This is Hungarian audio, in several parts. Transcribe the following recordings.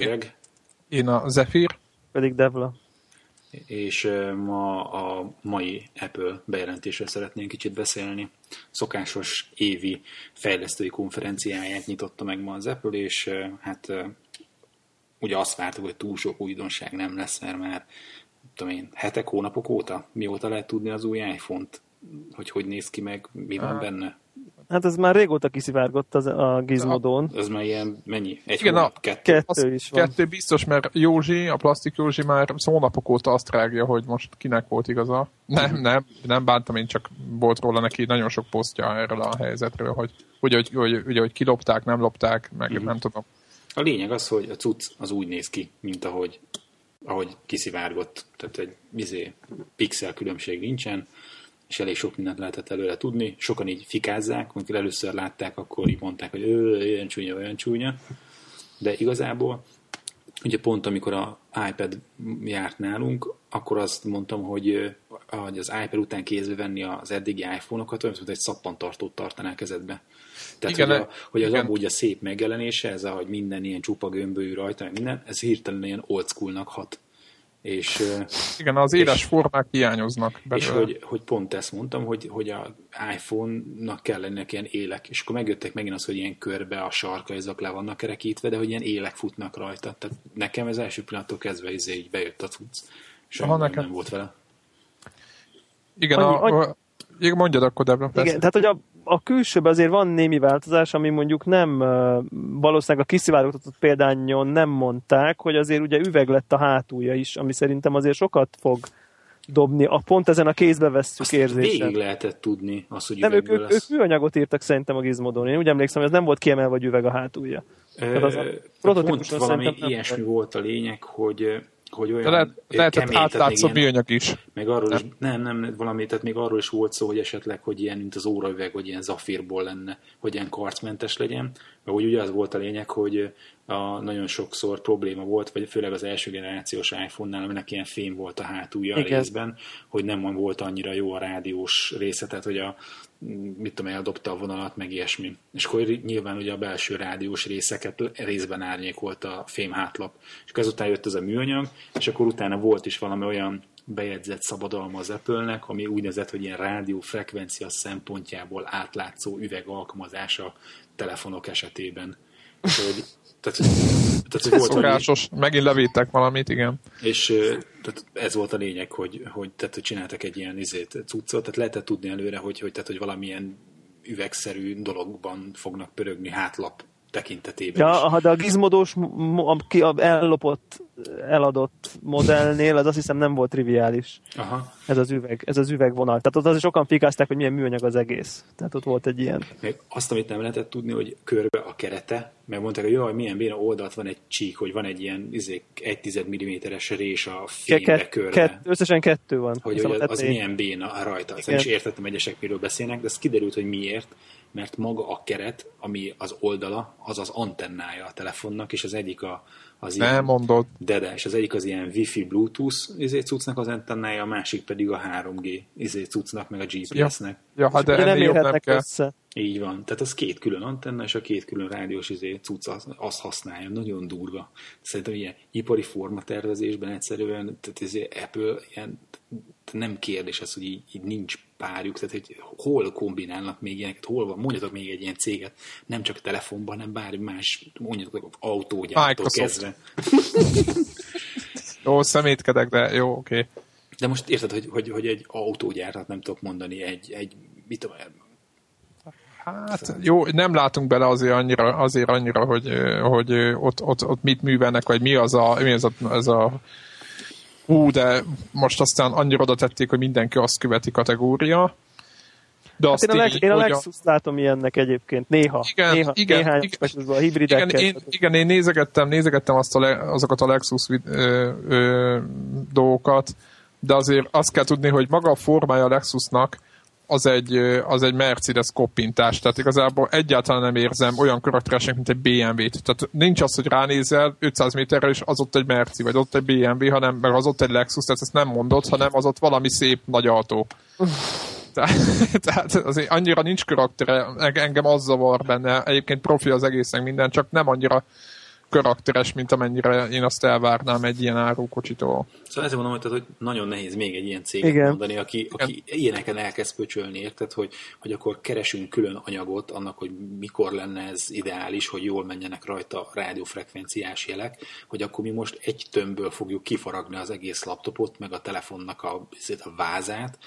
Én vagyok a Greg. Én a Zephyr. Pedig Devla. És ma a mai Apple bejelentésről szeretnénk kicsit beszélni. Szokásos évi fejlesztői konferenciáját nyitotta meg ma az Apple, és hát ugye azt vártuk, hogy túl sok újdonság nem lesz, mert már tudom én, hetek, hónapok óta? Mióta lehet tudni az új iPhone-t? Hogy hogy néz ki meg, mi van benne? Hát ez már régóta kiszivárgott az, a gizmodón. Ez már ilyen mennyi? Egy Igen, hónap, kettő? Kettő is van. Kettő biztos, mert Józsi, a plastik Józsi már hónapok óta azt rágja, hogy most kinek volt igaza. Nem, nem, nem bántam, én csak volt róla neki nagyon sok posztja erről a helyzetről, hogy ugye, hogy, hogy, ugye, hogy kilopták, nem lopták, meg Mhm. nem tudom. A lényeg az, hogy a cucc az úgy néz ki, mint ahogy, ahogy kiszivárgott. Tehát egy izé, pixel különbség nincsen, és elég sok mindent lehetett előre tudni. Sokan így fikázzák, amikor először látták, akkor így mondták, hogy ő, olyan csúnya, olyan csúnya. De igazából, ugye pont amikor a iPad járt nálunk, akkor azt mondtam, hogy, hogy az iPad után kézbe venni az eddigi iPhone-okat, olyan, mint egy szappantartót tartanál kezedbe. Tehát, Igen, hogy, a, hogy az amúgy a szép megjelenése, ez a, hogy minden ilyen csupa gömbölyű rajta, minden, ez hirtelen ilyen old schoolnak hat. És, Igen, az éles És- formák hiányoznak és belőle. hogy, hogy pont ezt mondtam, hogy, hogy a iPhone-nak kell lennek ilyen élek, és akkor megjöttek megint az, hogy ilyen körbe a sarkaizak le vannak kerekítve, de hogy ilyen élek futnak rajta. Tehát nekem ez első pillanattól kezdve izé így bejött a cucc. És Aha, nekem- nem volt vele. Igen, Annyi- a, a, igen, mondjad akkor, Debra, persze. Igen, tehát hogy a, a külsőben azért van némi változás, ami mondjuk nem ö, valószínűleg a kiszivárogtatott példányon nem mondták, hogy azért ugye üveg lett a hátulja is, ami szerintem azért sokat fog dobni, a pont ezen a kézbe vesszük érzésen. végig lehetett tudni azt, hogy Nem, ők, ők, ők műanyagot írtak szerintem a gizmodon. Én úgy emlékszem, hogy ez nem volt kiemelve, hogy üveg a hátulja. Tehát az a Ö, pont valami nem ilyesmi volt a lényeg, hogy, hogy olyan De lehet, lehetett átlátszó műanyag is. Meg arról is, nem, nem, valami, tehát még arról is volt szó, hogy esetleg, hogy ilyen, mint az óraüveg, hogy ilyen zafírból lenne, hogy ilyen karcmentes legyen. Mert ugye az volt a lényeg, hogy a, nagyon sokszor probléma volt, vagy főleg az első generációs iPhone-nál, aminek ilyen fém volt a hátulja a Igen. részben, hogy nem volt annyira jó a rádiós része, tehát hogy a, mit tudom, eldobta a vonalat, meg ilyesmi. És akkor nyilván ugye a belső rádiós részeket részben árnyékolt a fém hátlap. És akkor ezután jött ez a műanyag, és akkor utána volt is valami olyan bejegyzett szabadalma az Apple-nek, ami úgynevezett, hogy ilyen rádiófrekvencia szempontjából átlátszó üveg alkalmazása telefonok esetében. Hogy, tehát, tehát, volt valami, Szokásos, megint levétek valamit, igen. és tehát ez volt a lényeg, hogy, hogy, tehát, hogy csináltak egy ilyen izét, cuccot, tehát lehetett tudni előre, hogy, hogy, tehát, hogy valamilyen üvegszerű dologban fognak pörögni hátlap tekintetében Ja, is. aha, de a gizmodós, mo- a, ki- a ellopott, eladott modellnél, az azt hiszem nem volt triviális. Aha. Ez az üveg, ez az üvegvonal. Tehát ott azért sokan fikázták, hogy milyen műanyag az egész. Tehát ott volt egy ilyen. Meg azt, amit nem lehetett tudni, hogy körbe a kerete, mert mondták, hogy jaj, milyen béna oldalt van egy csík, hogy van egy ilyen izé, egy tized milliméteres rés a fénybe Ke- körbe. kett, összesen kettő van. hogy, hogy az, az milyen béna rajta. Szóval Igen. is értettem egyesek, miről beszélnek, de ez kiderült, hogy miért, mert maga a keret, ami az oldala, az az antennája a telefonnak, és az egyik a, az Nem ilyen, mondod. de, de, és az egyik az ilyen Wi-Fi Bluetooth izé cuccnak az antennája, a másik pedig a 3G izé cuccnak, meg a GPS-nek. Ja, hát de nem nem érhetnek kell. össze. Így van. Tehát az két külön antenna, és a két külön rádiós izé cucc az, azt használja. Nagyon durva. Szerintem ilyen ipari formatervezésben egyszerűen, tehát ez Apple ilyen, nem kérdés az, hogy így, így nincs párjuk, tehát hogy hol kombinálnak még ilyeneket, hol van, mondjatok még egy ilyen céget, nem csak telefonban, hanem bármi más, mondjatok autógyártó kezdve. Jó, szemétkedek, de jó, oké. Okay. De most érted, hogy, hogy, hogy egy autógyárat nem tudok mondani, egy, egy mit tudom, Hát jó, nem látunk bele azért annyira, azért annyira hogy, hogy ott, ott, ott mit művelnek, vagy mi az a, mi az a, ez a hú, de most aztán annyira oda tették, hogy mindenki azt követi kategória. De Hát azt én a, leg, így, én a Lexus látom ilyennek egyébként, néha. Igen, néha, igen, néhány igen. a hibridekkel. igen, én, igen, én nézegettem, nézegettem azt a le, azokat a Lexus vid- ö, ö, dolgokat, de azért azt kell tudni, hogy maga a formája a Lexusnak az egy, az egy Mercedes koppintás, tehát igazából egyáltalán nem érzem olyan karakteresnek, mint egy BMW-t. Tehát nincs az, hogy ránézel 500 méterre, és az ott egy Merci, vagy ott egy BMW, hanem meg az ott egy Lexus, tehát ezt nem mondod, hanem az ott valami szép nagy autó. Tehát, azért annyira nincs karaktere, engem az zavar benne, egyébként profi az egésznek minden, csak nem annyira karakteres, mint amennyire én azt elvárnám egy ilyen árókocsitól. Szóval ezzel mondom, hogy nagyon nehéz még egy ilyen céget Igen. mondani, aki, aki ilyeneken elkezd pöcsölni, érted, hogy, hogy akkor keresünk külön anyagot annak, hogy mikor lenne ez ideális, hogy jól menjenek rajta a rádiófrekvenciás jelek, hogy akkor mi most egy tömbből fogjuk kifaragni az egész laptopot, meg a telefonnak a, a vázát,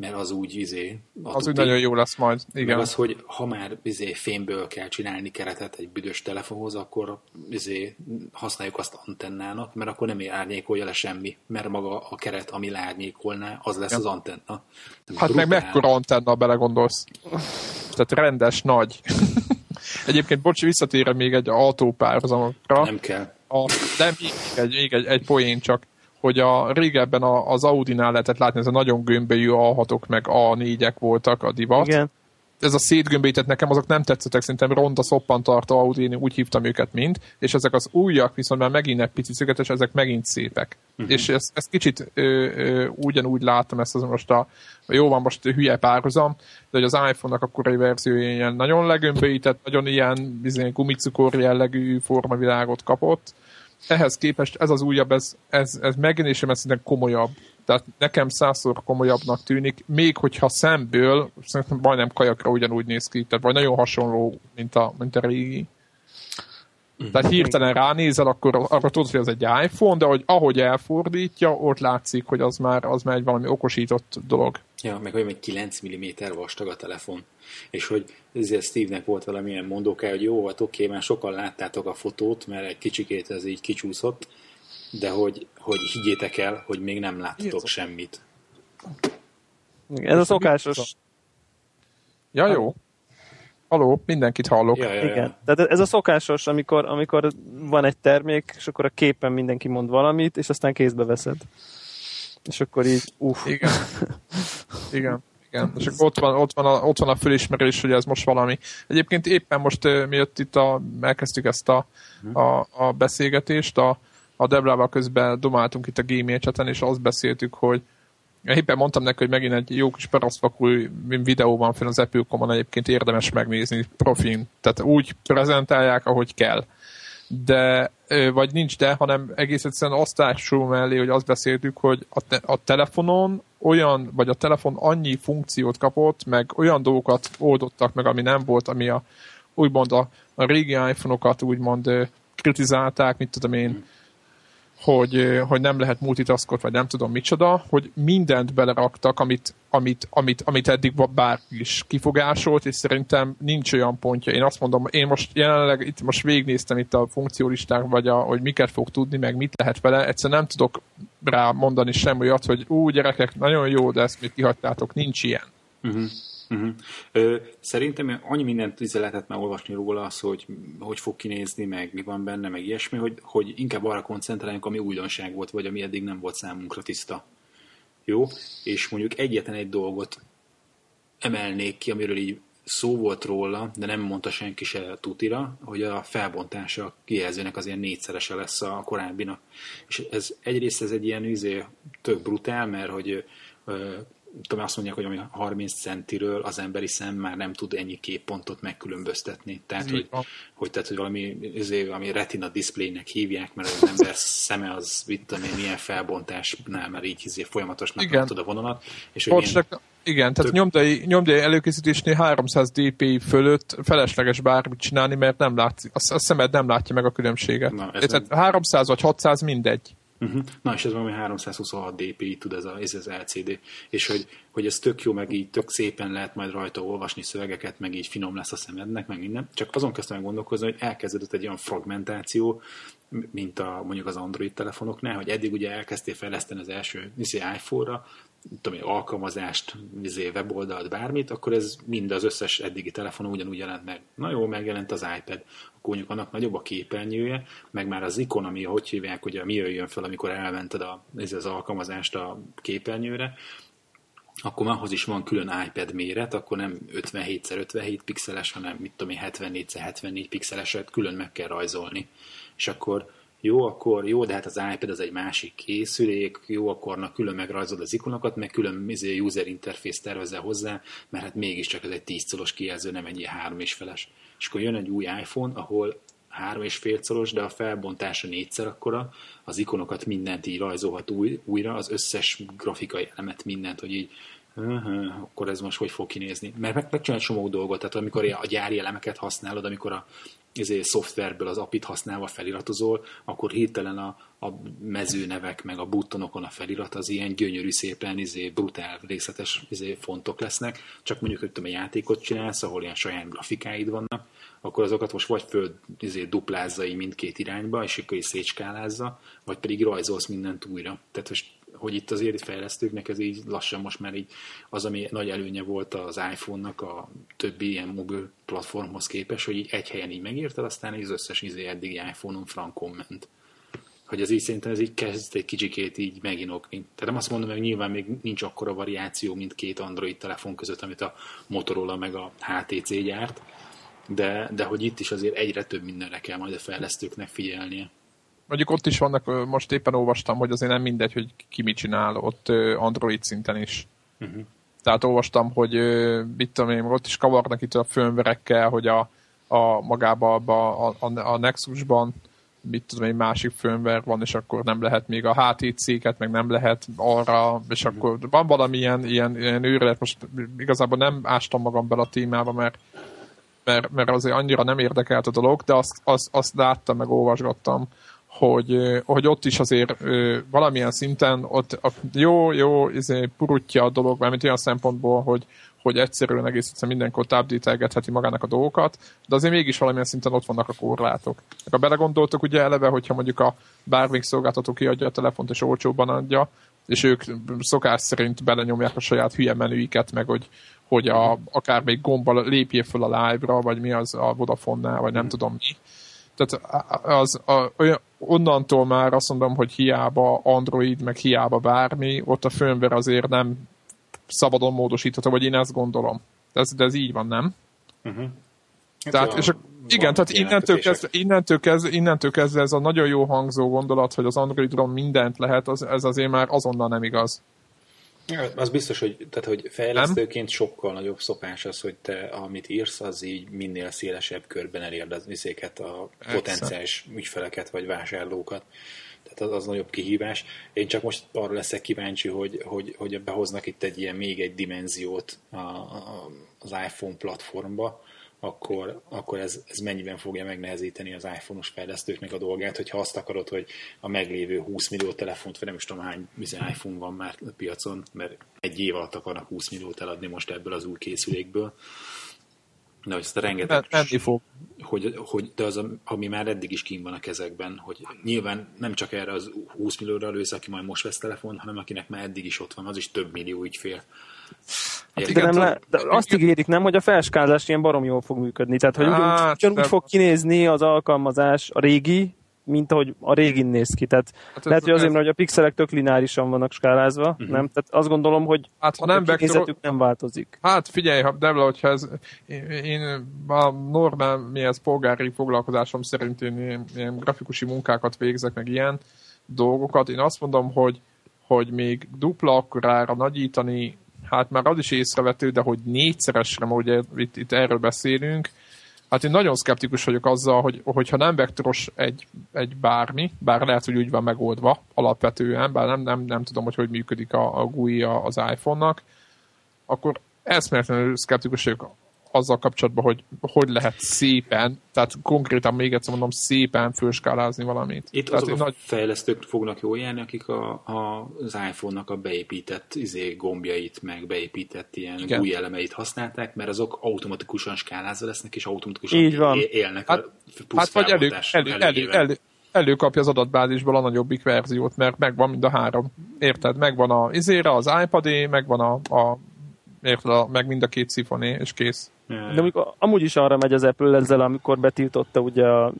mert az úgy izé... Az úgy nagyon jó lesz majd, igen. Az, hogy ha már izé fémből kell csinálni keretet egy büdös telefonhoz, akkor izé használjuk azt antennának, mert akkor nem árnyékolja le semmi, mert maga a keret, ami leárnyékolná, az lesz ja. az antenna. Nem hát meg mekkora antenna belegondolsz. Tehát rendes, nagy. Egyébként, bocsi, visszatérem még egy autópárhuzamokra. Nem kell. A, nem, még egy, még egy, egy poén csak hogy a régebben a, az Audi-nál lehetett látni, ez a nagyon gömbölyű A6-ok meg A4-ek voltak a divat. Igen. Ez a szétgömbített nekem, azok nem tetszettek, szerintem ronda szoppantartó Audi, én úgy hívtam őket mind, és ezek az újak viszont már megint egy picit szögetes, ezek megint szépek. Uh-huh. És ezt, ezt kicsit ö, ö, ugyanúgy látom, ezt az most a, jó van most hülye párhuzam, de hogy az iPhone-nak a korai verziója ilyen nagyon legömbölyített, nagyon ilyen bizony, gumicukor jellegű formavilágot kapott, ehhez képest ez az újabb, ez, ez, ez megjelenésem szerintem komolyabb. Tehát nekem százszor komolyabbnak tűnik, még hogyha szemből szerintem majdnem kajakra ugyanúgy néz ki, tehát vagy nagyon hasonló, mint a, mint a régi. Tehát hirtelen ránézel, akkor arra tudod, hogy az egy iPhone, de hogy ahogy elfordítja, ott látszik, hogy az már, az már egy valami okosított dolog. Ja, meg olyan, hogy 9 mm vastag a telefon. És hogy ezért Steve-nek volt valamilyen mondóká, hogy jó, hát oké, már sokan láttátok a fotót, mert egy kicsikét ez így kicsúszott, de hogy, hogy higgyétek el, hogy még nem láttatok semmit. Ez a szokásos. Ja, jó. Haló, mindenkit hallok. Ja, ja, ja. Igen. Tehát ez a szokásos, amikor, amikor van egy termék, és akkor a képen mindenki mond valamit, és aztán kézbe veszed. És akkor így, uff. Igen. Igen. Igen, és akkor ott van, ott, van a, ott van a fölismerés, hogy ez most valami. Egyébként éppen most, miatt itt a, elkezdtük ezt a, a, a beszélgetést, a, a Debrával közben domáltunk itt a Gmail chaten, és azt beszéltük, hogy Éppen mondtam neki, hogy megint egy jó kis parasztvakúj videó van fenn az Apple.com-on, egyébként érdemes megnézni profin. Tehát úgy prezentálják, ahogy kell. De, vagy nincs de, hanem egész egyszerűen azt társul mellé, hogy azt beszéltük, hogy a, te, a telefonon olyan, vagy a telefon annyi funkciót kapott, meg olyan dolgokat oldottak meg, ami nem volt, ami a, úgymond a, a régi iPhone-okat úgymond kritizálták, mit tudom én, hogy, hogy nem lehet multitaskot, vagy nem tudom micsoda, hogy mindent beleraktak, amit, amit, amit, amit eddig bárki is kifogásolt, és szerintem nincs olyan pontja. Én azt mondom, én most jelenleg itt most végignéztem itt a funkciólisták, vagy a, hogy miket fog tudni, meg mit lehet vele, egyszerűen nem tudok rá mondani sem olyat, hogy ú, gyerekek, nagyon jó, de ezt még kihagytátok, nincs ilyen. Uh-huh. Uh-huh. Ö, szerintem annyi mindent izé lehetett már olvasni róla, az, hogy hogy fog kinézni, meg mi van benne, meg ilyesmi, hogy, hogy inkább arra koncentráljunk, ami újdonság volt, vagy ami eddig nem volt számunkra tiszta. Jó? És mondjuk egyetlen egy dolgot emelnék ki, amiről így szó volt róla, de nem mondta senki se tutira, hogy a felbontása a kijelzőnek az ilyen négyszerese lesz a korábbinak. És ez egyrészt ez egy ilyen izé, tök brutál, mert hogy tudom, azt mondják, hogy ami 30 centiről az emberi szem már nem tud ennyi képpontot megkülönböztetni. Tehát, hogy, hogy, tehát, hogy valami, azért, ami retina displaynek hívják, mert az ember szeme az, mit tudom én, milyen felbontásnál már így azért folyamatosnak Igen. a vonalat. És hogy milyen, igen, tehát nyomdai, nyomdai előkészítésnél 300 dpi fölött felesleges bármit csinálni, mert nem látszik, a, a szemed nem látja meg a különbséget. Na, ez tehát nem... 300 vagy 600 mindegy. Uh-huh. Na, és ez valami 326 dpi tud ez, a, ez az LCD. És hogy, hogy ez tök jó, meg így tök szépen lehet majd rajta olvasni szövegeket, meg így finom lesz a szemednek, meg minden. Csak azon kezdtem gondolkozni, hogy elkezdődött egy olyan fragmentáció, mint a, mondjuk az Android telefonoknál, hogy eddig ugye elkezdtél fejleszteni az első iPhone-ra, tudom, alkalmazást, izé, weboldalt, bármit, akkor ez mind az összes eddigi telefonon ugyanúgy jelent meg. Na jó, megjelent az iPad, akkor mondjuk annak nagyobb a képernyője, meg már az ikon, ami hogy hívják, hogy mi jöjjön fel, amikor elmented a, ez az alkalmazást a képernyőre, akkor ahhoz is van külön iPad méret, akkor nem 57x57 pixeles, hanem mit tudom én, 74x74 pixeleset külön meg kell rajzolni. És akkor jó, akkor jó, de hát az iPad az egy másik készülék, jó, akkor na, külön megrajzod az ikonokat, meg külön izé, user interface tervezel hozzá, mert hát mégiscsak ez egy 10 colos kijelző, nem egy három és feles. És akkor jön egy új iPhone, ahol három és fél szoros, de a felbontása négyszer akkora, az ikonokat mindent így rajzolhat új, újra, az összes grafikai elemet, mindent, hogy így akkor ez most hogy fog kinézni. Mert meg, megcsinál csomó dolgot, tehát amikor a gyári elemeket használod, amikor a ezért szoftverből az apit használva feliratozol, akkor hirtelen a, a mezőnevek, meg a buttonokon a felirat az ilyen gyönyörű, szépen izé, brutál, részletes izé, fontok lesznek. Csak mondjuk, hogy tudom, a játékot csinálsz, ahol ilyen saját grafikáid vannak, akkor azokat most vagy föl izé, duplázza így mindkét irányba, és akkor is szétskálázza, vagy pedig rajzolsz mindent újra. Tehát most hogy itt azért itt fejlesztőknek ez így lassan most már így az, ami nagy előnye volt az iPhone-nak a többi ilyen mobil platformhoz képest, hogy így egy helyen így megírtad, aztán az összes izé eddigi iPhone-on frankon ment. Hogy ez így szerintem ez így kezd egy kicsikét így meginokni. Tehát nem azt mondom, hogy nyilván még nincs akkora variáció, mint két Android telefon között, amit a Motorola meg a HTC gyárt, de, de hogy itt is azért egyre több mindenre kell majd a fejlesztőknek figyelnie. Mondjuk ott is vannak, most éppen olvastam, hogy azért nem mindegy, hogy ki mit csinál ott Android szinten is. Uh-huh. Tehát olvastam, hogy mit tudom én, ott is kavarnak itt a fönverekkel, hogy a, a magába a, a, a Nexusban mit tudom egy másik firmware van, és akkor nem lehet még a HTC-ket, meg nem lehet arra, és akkor van valami ilyen, ilyen, ilyen őrület, most igazából nem ástam magam bele a témába, mert, mert, mert azért annyira nem érdekelt a dolog, de azt, azt, azt láttam, meg olvasgattam, hogy, hogy ott is azért valamilyen szinten ott a, jó, jó, izé, purutja a dolog, mert olyan szempontból, hogy, hogy egyszerűen egész egyszerűen ott update magának a dolgokat, de azért mégis valamilyen szinten ott vannak a korlátok. Ha belegondoltok, ugye eleve, hogyha mondjuk a bármelyik szolgáltató kiadja a telefont és olcsóban adja, és ők szokás szerint belenyomják a saját hülye menüiket, meg hogy, hogy a, akár még gombbal lépjél föl a live-ra, vagy mi az a Vodafone-nál, vagy nem mm. tudom mi tehát az, a, olyan, onnantól már azt mondom, hogy hiába Android, meg hiába bármi, ott a firmware azért nem szabadon módosítható, vagy én ezt gondolom. De ez, de ez így van, nem? Uh-huh. Tehát, és a, igen, tehát innentől kezdve, innentől, kezdve, innentől kezdve ez a nagyon jó hangzó gondolat, hogy az Androidron mindent lehet, az, ez azért már azonnal nem igaz. Az biztos, hogy, tehát, hogy fejlesztőként nem? sokkal nagyobb szopás az, hogy te, amit írsz, az így minél szélesebb körben elérd az viszéket, a potenciális ügyfeleket vagy vásárlókat. Tehát az, az nagyobb kihívás. Én csak most arra leszek kíváncsi, hogy, hogy, hogy behoznak itt egy ilyen még egy dimenziót a, a, az iPhone platformba, akkor, akkor ez, ez mennyiben fogja megnehezíteni az iPhone-os fejlesztőknek a dolgát, hogyha azt akarod, hogy a meglévő 20 millió telefont, vagy nem is tudom hány iPhone van már a piacon, mert egy év alatt akarnak 20 milliót eladni most ebből az új készülékből, de hogy ezt a rengeteg... Menni fog. Hogy, hogy, de az, ami már eddig is kín van a kezekben, hogy nyilván nem csak erre az 20 millióra elősz, aki majd most vesz telefon, hanem akinek már eddig is ott van, az is több millió ügyfél. Hát igen, nem le, de azt ígérik, nem, hogy a felskálás ilyen barom jól fog működni. Tehát, hogy hát, ugyan, úgy fog kinézni az alkalmazás, a régi, mint ahogy a régin néz ki. Tehát hát lehet, hogy azért, mert hogy a pixelek tök lineárisan vannak skálázva, uh-huh. nem? Tehát azt gondolom, hogy hát, ha nem a kinézetük nem változik. Hát figyelj, ha Debla, hogyha ez, én a normál, mi ez polgári foglalkozásom szerint én ilyen, ilyen grafikusi munkákat végzek, meg ilyen dolgokat, én azt mondom, hogy hogy még dupla akkorára nagyítani hát már az is észrevető, de hogy négyszeresre, mert ugye itt, itt erről beszélünk, hát én nagyon szkeptikus vagyok azzal, hogy, hogyha nem vektoros egy, egy bármi, bár lehet, hogy úgy van megoldva alapvetően, bár nem, nem, nem tudom, hogy hogy működik a, a GUI az iPhone-nak, akkor eszméletlenül szkeptikus vagyok azzal kapcsolatban, hogy hogy lehet szépen, tehát konkrétan még egyszer mondom, szépen főskálázni valamit. Itt tehát azok a nagy... fejlesztők fognak jól járni, akik a, a, az iPhone-nak a beépített izé, gombjait, meg beépített ilyen Igen. új elemeit használták, mert azok automatikusan skálázva lesznek, és automatikusan Így van. élnek hát, a hát vagy elő, elő, elő, elő, előkapja az adatbázisból a nagyobbik verziót, mert megvan mind a három. Érted? Megvan a izére, az iPad, megvan a, a érted, a, meg mind a két szifoni, és kész. De amikor, amúgy is arra megy az Apple ezzel, amikor betiltotta ugye a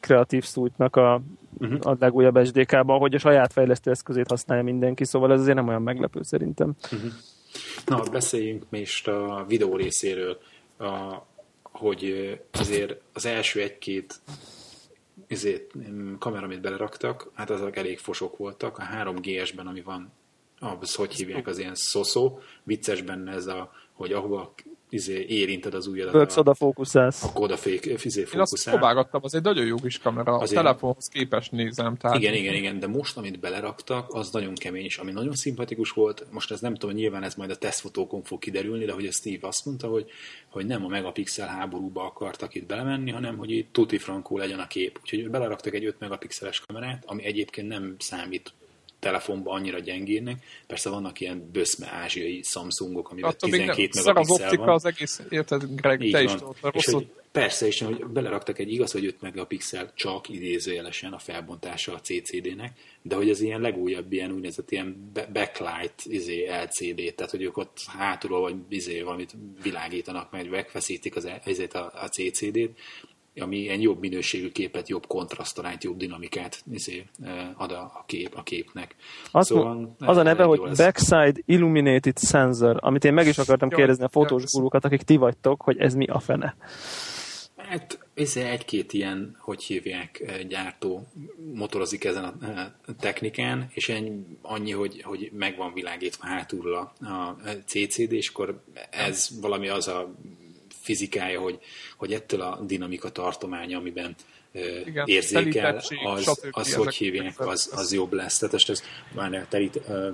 Creative Suite-nak a, uh-huh. a legújabb SDK-ban, hogy a saját fejlesztő eszközét használja mindenki, szóval ez azért nem olyan meglepő szerintem. Uh-huh. Na, beszéljünk most a videó részéről, a, hogy azért az első egy-két ezért, kamera, amit beleraktak, hát azok elég fosok voltak. A 3GS-ben, ami van az hogy hívják, az ilyen szoszó, vicces benne ez a, hogy ahova izé, érinted az ujjadat. Böksz oda fókuszálsz. Akkor oda fék, izé, Én azt fókuszál. próbálgattam, az egy nagyon jó kis kamera. A Azért- telefonhoz képest nézem. Tehát Igen, igen, igen, de most, amit beleraktak, az nagyon kemény, és ami nagyon szimpatikus volt, most ez nem tudom, nyilván ez majd a tesztfotókon fog kiderülni, de hogy a Steve azt mondta, hogy, hogy nem a megapixel háborúba akartak itt belemenni, hanem hogy itt tuti frankó legyen a kép. Úgyhogy beleraktak egy 5 megapixeles kamerát, ami egyébként nem számít telefonba annyira gyengének. Persze vannak ilyen böszme ázsiai Samsungok, amiben Attól még nem, 12 szar az megapixel optika, van. az egész, érted, Greg, Így te is van. tudod, És rosszul hogy persze, és hogy beleraktak egy igaz, hogy 5 megapixel csak idézőjelesen a felbontása a CCD-nek, de hogy az ilyen legújabb ilyen úgynevezett ilyen backlight izé, LCD, tehát hogy ők ott hátulról vagy izé, valamit világítanak meg, megfeszítik az, ezért a, a CCD-t, ami ilyen jobb minőségű képet, jobb kontrasztarányt, jobb dinamikát izé, ad a, a, kép, a képnek. Azt szóval, az a neve, hogy lesz. Backside Illuminated Sensor, amit én meg is akartam Jó, kérdezni a fotós jó. gurúkat, akik ti vagytok, hogy ez mi a fene. Hát ez egy-két ilyen, hogy hívják, gyártó motorozik ezen a technikán, és ennyi, annyi, hogy, hogy meg van világítva hátulról a, a CCD, és akkor ez valami az a fizikája, hogy, hogy ettől a dinamika tartománya, amiben Igen, érzékel, az, az hogy hívják, az, az jobb lesz. Tehát ez már a telít, eh,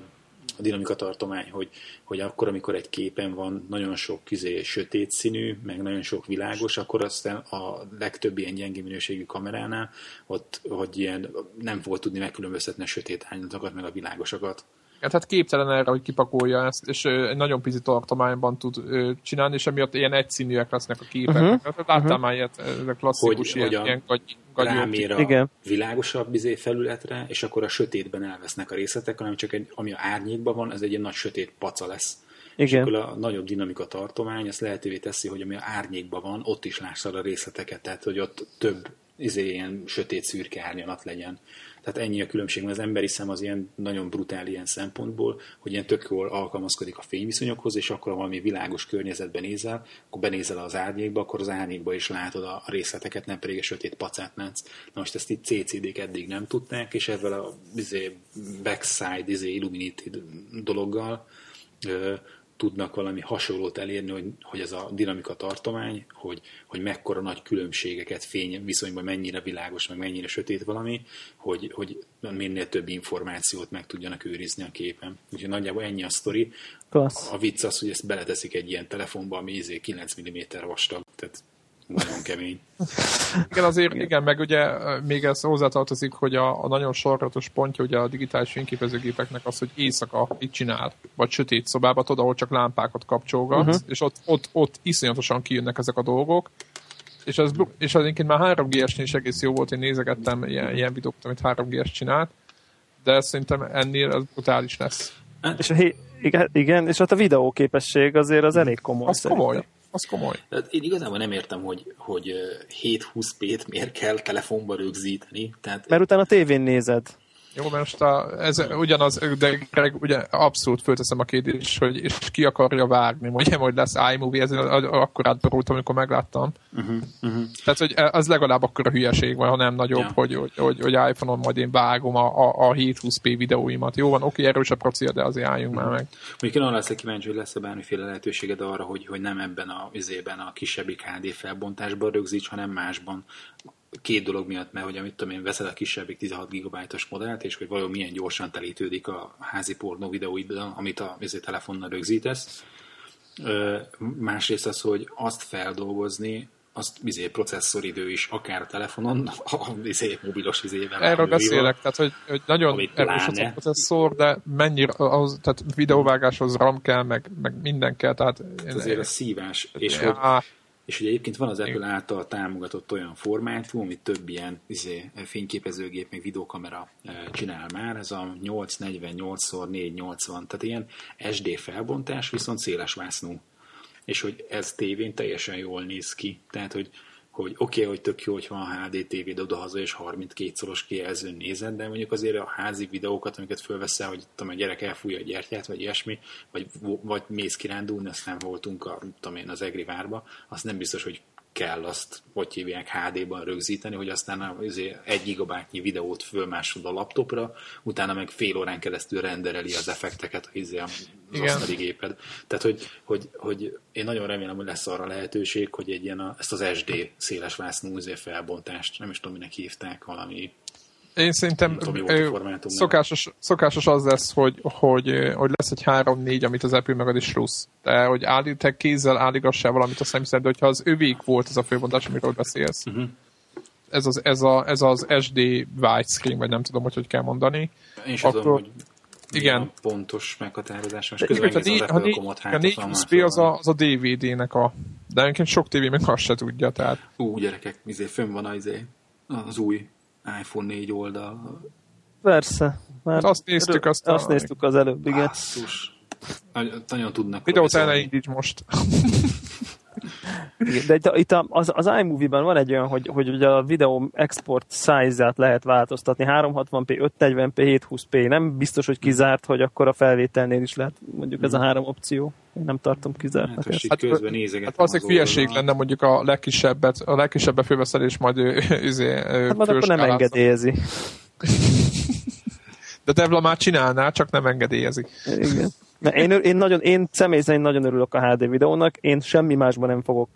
a dinamika tartomány, hogy, hogy akkor, amikor egy képen van nagyon sok izé, sötét színű, meg nagyon sok világos, akkor aztán a legtöbb ilyen gyenge minőségű kameránál, ott, hogy ilyen nem volt tudni megkülönböztetni a sötét árnyalatokat, meg a világosakat. Tehát képtelen erre, hogy kipakolja ezt, és egy nagyon pici tartományban tud csinálni, és emiatt ilyen egyszínűek lesznek a képek. Uh-huh. Tehát láttál már ilyet, ezek klasszikus Hogy- ilyen, hogy a- ilyen gagy, Rámér a Igen. világosabb izé felületre, és akkor a sötétben elvesznek a részletek, hanem csak egy, ami a árnyékban van, ez egy ilyen nagy sötét paca lesz. És Igen. akkor a nagyobb dinamika tartomány, ez lehetővé teszi, hogy ami a árnyékban van, ott is lássad a részleteket, tehát hogy ott több izé, ilyen sötét szürke árnyalat legyen. Tehát ennyi a különbség, mert az emberi szem az ilyen nagyon brutál ilyen szempontból, hogy ilyen tök jól alkalmazkodik a fényviszonyokhoz, és akkor valami világos környezetben nézel, akkor benézel az árnyékba, akkor az árnyékba is látod a részleteket, nem pedig a sötét pacát látsz. Na most ezt itt CCD-k eddig nem tudták, és ezzel a izé, backside izé, illuminated dologgal tudnak valami hasonlót elérni, hogy, hogy ez a dinamika tartomány, hogy, hogy mekkora nagy különbségeket fény viszonyban mennyire világos, meg mennyire sötét valami, hogy, hogy minél több információt meg tudjanak őrizni a képen. Úgyhogy nagyjából ennyi a sztori. Klassz. A vicc az, hogy ezt beleteszik egy ilyen telefonba, ami izé 9 mm vastag, tehát nagyon kemény. Igen, azért, igen, meg ugye még ez hozzátartozik, hogy a, a nagyon sarkatos pontja ugye a digitális fényképezőgépeknek az, hogy éjszaka itt csinál, vagy sötét szobába, tudod, ahol csak lámpákat kapcsolgat, Mhm. uh-huh. és ott, ott, ott iszonyatosan kijönnek ezek a dolgok, és ez, és az egyébként már 3G-esnél is egész jó volt, én nézegettem ilyen, ilyen videókat, amit 3G-es csinált, de szerintem ennél ez brutális lesz. És a, hé- igen, igen, és ott a videóképesség azért az elég komoly. Az szerintem. komoly, az komoly. Tehát én igazából nem értem, hogy, hogy ö, 720p-t miért kell telefonba rögzíteni. Tehát Mert utána a tévén nézed. Jó, mert most a, ez ugyanaz, de Greg, ugye abszolút fölteszem a kérdést, hogy és ki akarja vágni, ugye, hogy lesz iMovie, ez akkor átborultam, amikor megláttam. uh-huh, uh-huh. Tehát, hogy az legalább akkor a hülyeség van, ha nem nagyobb, Ja. hogy, hogy, hogy, hogy iPhone-on majd én vágom a, a, a 720p videóimat. Jó van, oké, erős a procia, de azért álljunk már meg. Mondjuk én arra leszek kíváncsi, hogy lesz-e bármiféle lehetőséged arra, hogy, hogy nem ebben a izében a kisebbik HD felbontásban rögzíts, hanem másban. Két dolog miatt, mert hogy amit tudom én, veszed a kisebbik 16 GB-os modellt, és hogy vajon milyen gyorsan telítődik a házi pornó videóidban, amit a telefonnal rögzítesz. Ö, Másrészt az, hogy azt feldolgozni, azt izé, processzoridő is, akár a telefonon, a izé, mobilos izével. Erről beszélek, tehát hogy, hogy nagyon erős az a processzor, de mennyire, az, tehát videóvágáshoz RAM kell, meg, meg minden kell, tehát Ez azért a szívás. És hogy ja, És ugye egyébként van az Apple által támogatott olyan formátum, amit több ilyen izé, fényképezőgép, meg videókamera eh, csinál már, ez a 848x480, tehát ilyen SD felbontás, viszont széles vásznú. És hogy ez tévén teljesen jól néz ki. Tehát, hogy hogy oké, okay, hogy tök jó, hogy van HD TV, odahaza és 32 szoros kijelzőn nézed, de mondjuk azért a házi videókat, amiket fölveszel, hogy tudom, a gyerek elfújja a gyertyát, vagy ilyesmi, vagy, vagy mész kirándulni, aztán voltunk a, tudom én, az Egri várba, az nem biztos, hogy kell azt, hogy hívják HD-ban rögzíteni, hogy aztán azért egy gigabájtnyi videót fölmásod a laptopra, utána meg fél órán keresztül rendereli az effekteket izé, az Igen. asztali géped. Tehát, hogy, hogy, hogy, én nagyon remélem, hogy lesz arra lehetőség, hogy egy ilyen a, ezt az SD széles vásznú izé felbontást, nem is tudom, minek hívták, valami Én szerintem Nem tudom, ö, szokásos, szokásos az lesz, hogy, hogy, hogy lesz egy 3-4, amit az Apple megad is plusz. De hogy állít, te kézzel álligassál valamit a szemszed, de hogyha az övék volt ez a főbontás, amiről beszélsz, Mhm. ez, az, ez, a, ez az SD widescreen, vagy nem tudom, hogy hogy kell mondani. Én sem Akkor- tudom, hogy igen. pontos meghatározás. Most közben igaz, a, megnézem né- az a, né- a hát 420p az a, az a DVD-nek a... De egyébként sok tévé még azt se tudja, tehát Ú, gyerekek, izé, fönn van az, izé, az új iPhone 4 oldal. Persze. Már azt néztük, azt azt néztük az előbb, igen. Basszus. Nagyon, nagyon tudnak videót róla el ne szólni. indíts most. De itt, az, az iMovie-ben van egy olyan, hogy, hogy ugye a videó export size-át lehet változtatni, 360p, 540p, 720p. Nem biztos, hogy kizárt, hogy akkor a felvételnél is lehet mondjuk ez a három opció. Én nem tartom Hát kizártnak most ezt. Hát, közben Hát valószínűleg hülyeség lenne mondjuk a legkisebbet, a legkisebbet fölveszel, és majd ő, izé, Hát majd akkor nem engedélyezi. De Devla már csinálná, csak nem engedélyezi. Igen. Én, én, nagyon, én személy szerint nagyon örülök a HD videónak, én semmi másban nem fogok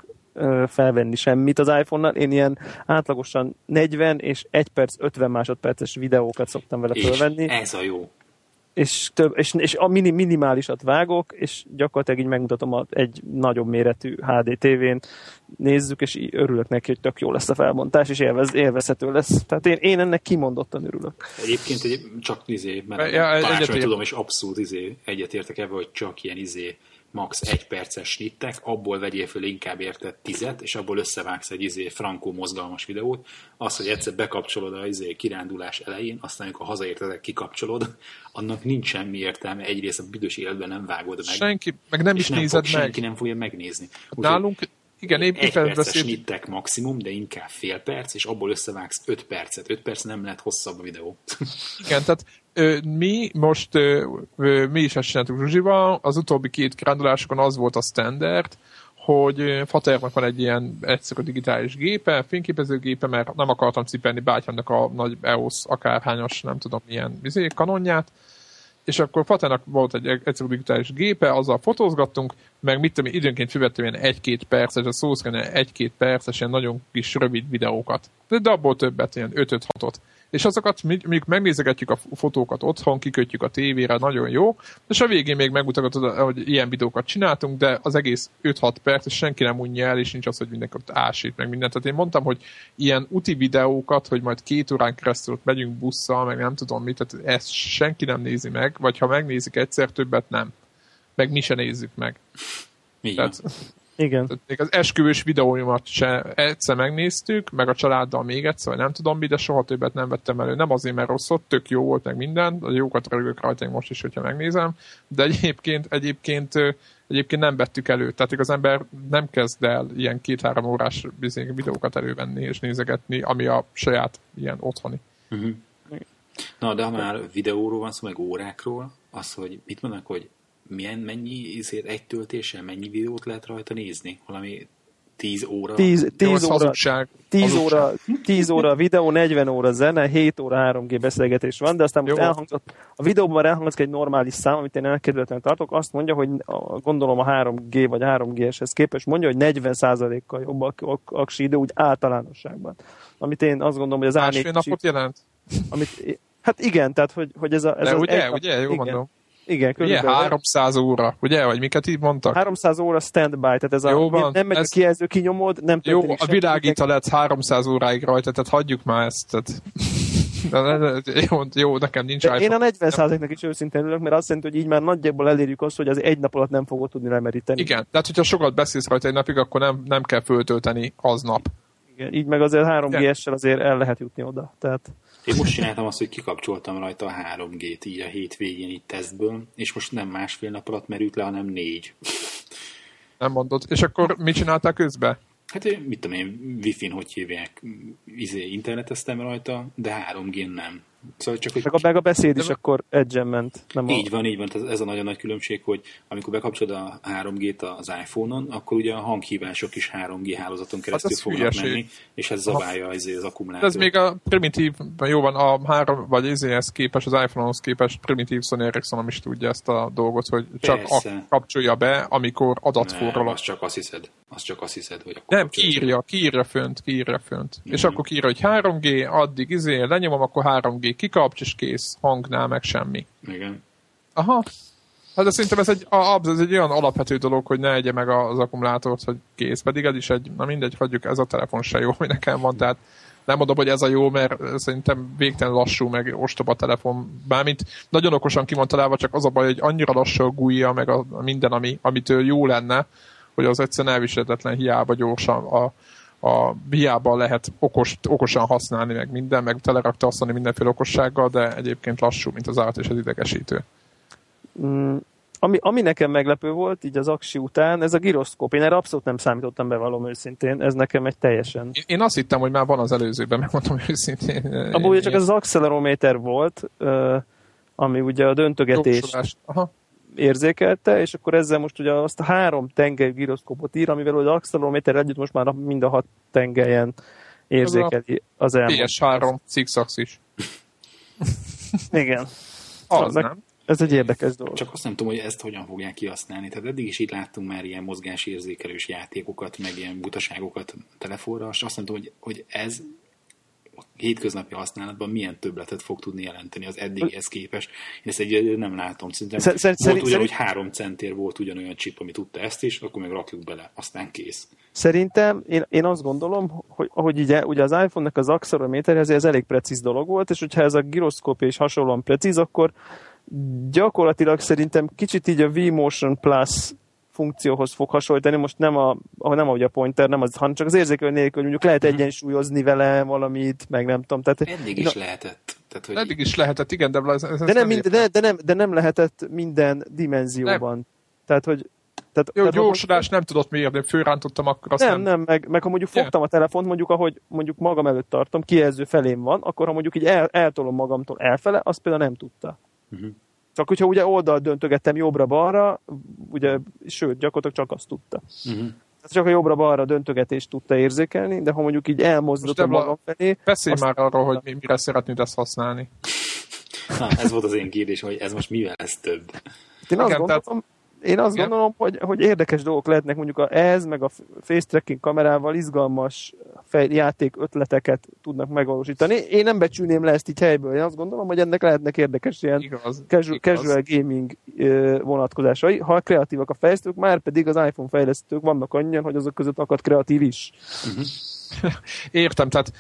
felvenni semmit az iPhone-nal, én ilyen átlagosan 40 és 1 perc 50 másodperces videókat szoktam vele És ez a jó. És, több, és, és a mini, minimálisat vágok, és gyakorlatilag így megmutatom a, egy nagyobb méretű HD tévén, nézzük, és így örülök neki, hogy tök jó lesz a felbontás, és élvez, élvezhető lesz. Tehát én, én ennek kimondottan örülök. Egyébként egy, csak izé, mert Ja, egyetért. tudom, és abszolút izé, egyetértek ebben, hogy csak ilyen izé, max. egy perces snittek, abból vegyél föl inkább érted tizet, és abból összevágsz egy izé frankó mozgalmas videót, az, hogy egyszer bekapcsolod a izé kirándulás elején, aztán amikor hazaértedek, kikapcsolod, annak nincs semmi értelme, egyrészt a büdös életben nem vágod meg, Senki, meg nem is nem nézed fog, meg. senki nem fogja megnézni. Úgyhogy Nálunk, igen, épp egy perces snittek maximum, de inkább fél perc, és abból összevágsz öt percet. Öt perc nem lehet hosszabb a videó. igen, tehát mi most, mi is ezt csináltuk Zsuzsival, az utóbbi két kirándulásokon az volt a standard, hogy Faternak van egy ilyen egyszerű digitális gépe, fényképezőgépe, mert nem akartam cipelni bátyámnak a nagy EOS akárhányos, nem tudom milyen izé, kanonját, és akkor Fatának volt egy egyszerű digitális gépe, azzal fotózgattunk, meg mit tudom, én, időnként fizettem ilyen egy-két perces, a szó szerint egy-két perces, ilyen nagyon kis rövid videókat. De, de abból többet, ilyen 5-6-ot. És azokat mondjuk megnézegetjük a fotókat otthon, kikötjük a tévére, nagyon jó, és a végén még megmutatod, hogy ilyen videókat csináltunk, de az egész 5-6 perc, és senki nem unja el, és nincs az, hogy mindenki ott ásít, meg mindent. Tehát én mondtam, hogy ilyen úti videókat, hogy majd két órán keresztül ott megyünk busszal, meg nem tudom mit, tehát ezt senki nem nézi meg, vagy ha megnézik egyszer, többet nem. Meg mi se nézzük meg. Van. Tehát, Igen. tehát még az esküvős videóimat se egyszer megnéztük, meg a családdal még egyszer, vagy nem tudom mi, de soha többet nem vettem elő. Nem azért, mert rossz volt, tök jó volt meg minden, a jókat rögök rajta most is, hogyha megnézem, de egyébként, egyébként, egyébként nem vettük elő. Tehát az ember nem kezd el ilyen két-három órás bizony videókat elővenni és nézegetni, ami a saját ilyen otthoni. Uh-huh. Na, de ha már videóról van szó, meg órákról, az, hogy mit mondanak, hogy milyen, mennyi ezért egy töltéssel, mennyi videót lehet rajta nézni? Valami 10 óra? 10, Jó, 10 az óra, hazugság. 10 Hazugság. óra, 10 óra videó, 40 óra zene, 7 óra 3G beszélgetés van, de aztán most Jó. elhangzott, a videóban már elhangzott egy normális szám, amit én elkerülhetően tartok, azt mondja, hogy a, gondolom a 3G vagy 3G-eshez képest mondja, hogy 40%-kal jobb a a- aksi idő úgy általánosságban. Amit én azt gondolom, hogy az Másfél A4 napot jelent? amit, hát igen, tehát hogy, hogy ez, a, ez De az ugye, egy nap- ugye, jó igen, mondom. Igen, Ugye, körülbelül. 300 óra, ugye, vagy miket így mondtak? 300 óra standby, tehát ez Jó a, van, nem megy ez- a kijelző, kinyomod, nem Jó, a világító lett 300 óráig rajta, tehát hagyjuk már ezt. Tehát... Jó, jó, nekem nincs De én iPhone. a 40%-nak is őszintén örülök, mert azt jelenti, hogy így már nagyjából elérjük azt, hogy az egy nap alatt nem fogod tudni lemeríteni. Igen, tehát hogyha sokat beszélsz rajta egy napig, akkor nem, nem kell föltölteni aznap. Igen. Így meg azért 3 Igen. GS-sel azért el lehet jutni oda. Tehát Én most csináltam azt, hogy kikapcsoltam rajta a 3G-t így a hétvégén így tesztből, és most nem másfél nap alatt merült le, hanem négy. Nem mondod. És akkor mit csináltál közben? Hát én, mit tudom én, Wi-Fi-n hogy hívják, izé, interneteztem rajta, de 3G-n nem. Szóval csak, hogy Meg a, meg a beszéd is akkor edge ment. Nem a... Így van, így van. Ez, ez a nagyon nagy különbség, hogy amikor bekapcsolod a 3G-t az iPhone-on, akkor ugye a hanghívások is 3G hálózaton keresztül az fognak hülyeség. menni, és ez zabálja az, az akkumulátort. Ez még a primitív, jó van, a három, vagy ezéhez képest, az iPhone-hoz képest primitív Sony Ericsson is tudja ezt a dolgot, hogy csak Persze. a, kapcsolja be, amikor adat Nem, forrol. azt csak azt hiszed. Azt csak azt hiszed, hogy akkor Nem, kiírja, kiírja fönt, kiírja fönt. És Mhm. akkor kiírja, hogy 3G, addig izé, lenyomom, akkor 3G kikapcs, és kész, hangnál meg semmi. Igen. Aha. Hát de szerintem ez egy, a- ez egy olyan alapvető dolog, hogy ne egye meg az akkumulátort, hogy kész. Pedig ez is egy, na mindegy, hagyjuk, ez a telefon se jó, ami nekem van, tehát nem mondom, hogy ez a jó, mert szerintem végtelen lassú, meg ostoba telefon. Bármint nagyon okosan ki van találva, csak az a baj, hogy annyira lassú a gújja, meg a, a minden, ami, amitől jó lenne, hogy az egyszerűen elviselhetetlen hiába gyorsan a, a hiába lehet okos, okosan használni, meg minden, meg telerakta használni mindenféle okossággal, de egyébként lassú, mint az állat és az idegesítő. Mm, ami, ami nekem meglepő volt, így az aksi után, ez a giroszkóp. Én erre abszolút nem számítottam be valóm őszintén. Ez nekem egy teljesen... Én- Én azt hittem, hogy már van az előzőben, megmondom őszintén. Abból ugye csak ez az accelerométer volt, ami ugye a döntögetés. Aha. Érzékelte, és akkor ezzel most ugye azt a három tengely giroszkópot ír, amivel az accelerométer együtt most már mind a hat tengelyen érzékeli az elmúlt. PS3 Six-Axis. Igen. Az Meg- nem. Ez egy érdekes dolog. Csak azt nem tudom, hogy ezt hogyan fogják kihasználni. Tehát eddig is itt láttunk már ilyen mozgásérzékelős játékokat, meg ilyen butaságokat telefonra, és azt nem tudom, hogy, hogy ez a hétköznapi használatban milyen többletet fog tudni jelenteni az eddigihez képest. Én ezt egy nem látom. Szerintem Szer- szer- volt ugyan, hogy három centér volt ugyanolyan chip, ami tudta ezt is, akkor meg rakjuk bele, aztán kész. Szerintem én, én azt gondolom, hogy ahogy ugye, ugye az iPhone-nak az accelerométer, ez, ez elég precíz dolog volt, és hogyha ez a giroszkóp is hasonlóan precíz, akkor gyakorlatilag szerintem kicsit így a V-Motion Plus funkcióhoz fog hasonlítani, most nem a, nem ahogy a pointer, nem az, hanem csak az érzékelő nélkül, hogy mondjuk lehet egyensúlyozni vele valamit, meg nem tudom. Tehát, Eddig is lehetett. Tehát, hogy Eddig is lehetett, igen, de ez, ez de, nem, mind, de, de, nem, de nem lehetett minden dimenzióban. Tehát, hogy tehát, Jó, tehát, gyorsulás nem tudott mérni, fölrántottam, akkor azt nem, nem, meg, meg ha mondjuk fogtam a telefont, mondjuk ahogy mondjuk magam előtt tartom, kijelző felém van, akkor ha mondjuk így el, eltolom magamtól elfele, azt például nem tudta. Mhm. Csak hogyha ugye oldalt döntögettem jobbra-balra, ugye, sőt, gyakorlatilag csak azt tudta. uh-huh. Tehát csak a jobbra-balra döntögetést tudta érzékelni, de ha mondjuk így elmozdítottam Most magam felé, Beszélj már arról, hogy mi- mire szeretnéd ezt használni. Na, ez volt az én kérdés, hogy ez most mivel lesz több. én azt Igen, gondolom, én azt Igen. gondolom, hogy, hogy érdekes dolgok lehetnek mondjuk a ez, meg a face tracking kamerával izgalmas fej, játék ötleteket tudnak megvalósítani. Én nem becsülném le ezt így helyből. Én azt gondolom, hogy ennek lehetnek érdekes ilyen Igaz. casual, igaz. casual gaming vonatkozásai. Ha kreatívak a fejlesztők, már pedig az iPhone fejlesztők vannak annyian, hogy azok között akad kreatív is. Értem, tehát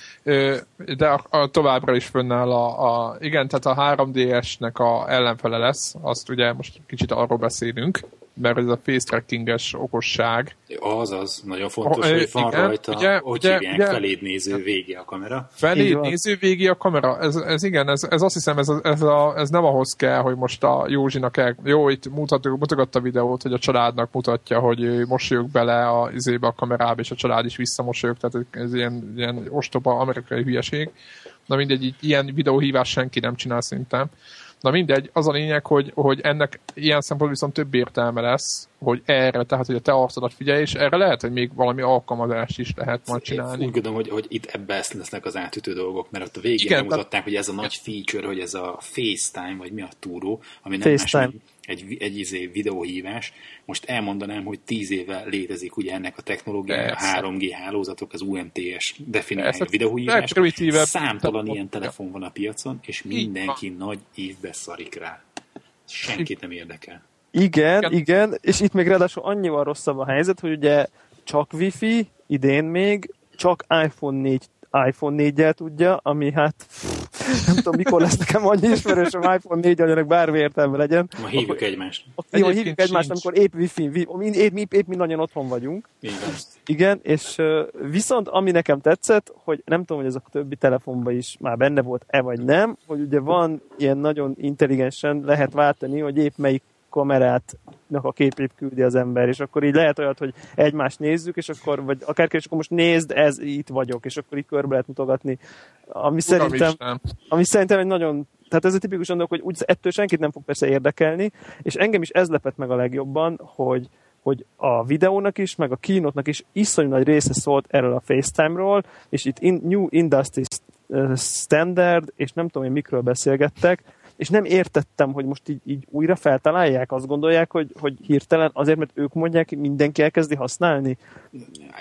de a, a továbbra is fönnáll a, a, igen, tehát a 3DS-nek a ellenfele lesz, azt ugye most kicsit arról beszélünk, mert ez a face trackinges okosság. Az az, nagyon fontos, Oh, hogy van igen, rajta, ugye, hogy ugye, hívják, ugye. feléd néző vége a kamera. Felé Így van. néző végig a kamera, ez, ez igen, ez, ez azt hiszem, ez, a- ez, a, ez nem ahhoz kell, hogy most a Józsinak el, jó, itt mutat, mutogatta a videót, hogy a családnak mutatja, hogy mosolyog bele a, izébe a kamerába, és a család is visszamosolyog, tehát ez ilyen, ilyen ostoba amerikai hülyeség. Na mindegy, ilyen videóhívás senki nem csinál szerintem. Na mindegy, az a lényeg, hogy, hogy ennek ilyen szempontból viszont több értelme lesz, hogy erre, tehát hogy a te arcodat figyelj, és erre lehet, hogy még valami alkalmazást is lehet majd Én csinálni. úgy gondolom, hogy, hogy itt ebbe ezt lesznek az átütő dolgok, mert ott a végén Igen, bemutatták, hogy ez a nagy feature, hogy ez a FaceTime, vagy mi a túró, ami nem FaceTime. más, egy, egy izé videóhívás. Most elmondanám, hogy tíz éve létezik ugye ennek a technológiája, a Persze. 3G hálózatok, az UMTS definiálja Persze. a videóhívás. Számtalan ilyen telefon van a piacon, és mindenki nagy évbe szarik rá. Senkit nem érdekel. Igen, Igen. igen, igen, és itt még ráadásul annyival rosszabb a helyzet, hogy ugye csak Wi-Fi, idén még, csak iPhone 4 iPhone 4-jel tudja, ami hát pff, nem tudom, mikor lesz nekem annyi ismerősöm iPhone 4 anyanak bármi értelme legyen. Ma hívjuk egymást. Jó, Egyébként hívjuk egymást, amikor épp Wi-Fi, wi- épp, épp, épp mindannyian otthon vagyunk. Van. Igen, és viszont ami nekem tetszett, hogy nem tudom, hogy ez a többi telefonban is már benne volt-e vagy nem, hogy ugye van ilyen nagyon intelligensen lehet váltani, hogy épp melyik kamerát a képét küldi az ember, és akkor így lehet olyat, hogy egymást nézzük, és akkor, vagy akár és akkor most nézd, ez itt vagyok, és akkor így körbe lehet mutogatni. Ami szerintem, ami szerintem egy nagyon tehát ez a tipikus dolog, hogy úgy ettől senkit nem fog persze érdekelni, és engem is ez lepett meg a legjobban, hogy, hogy a videónak is, meg a kínótnak is iszonyú nagy része szólt erről a FaceTime-ról, és itt in, New Industry Standard, és nem tudom, hogy mikről beszélgettek, és nem értettem, hogy most így, így újra feltalálják, azt gondolják, hogy, hogy hirtelen azért, mert ők mondják, mindenki elkezdi használni.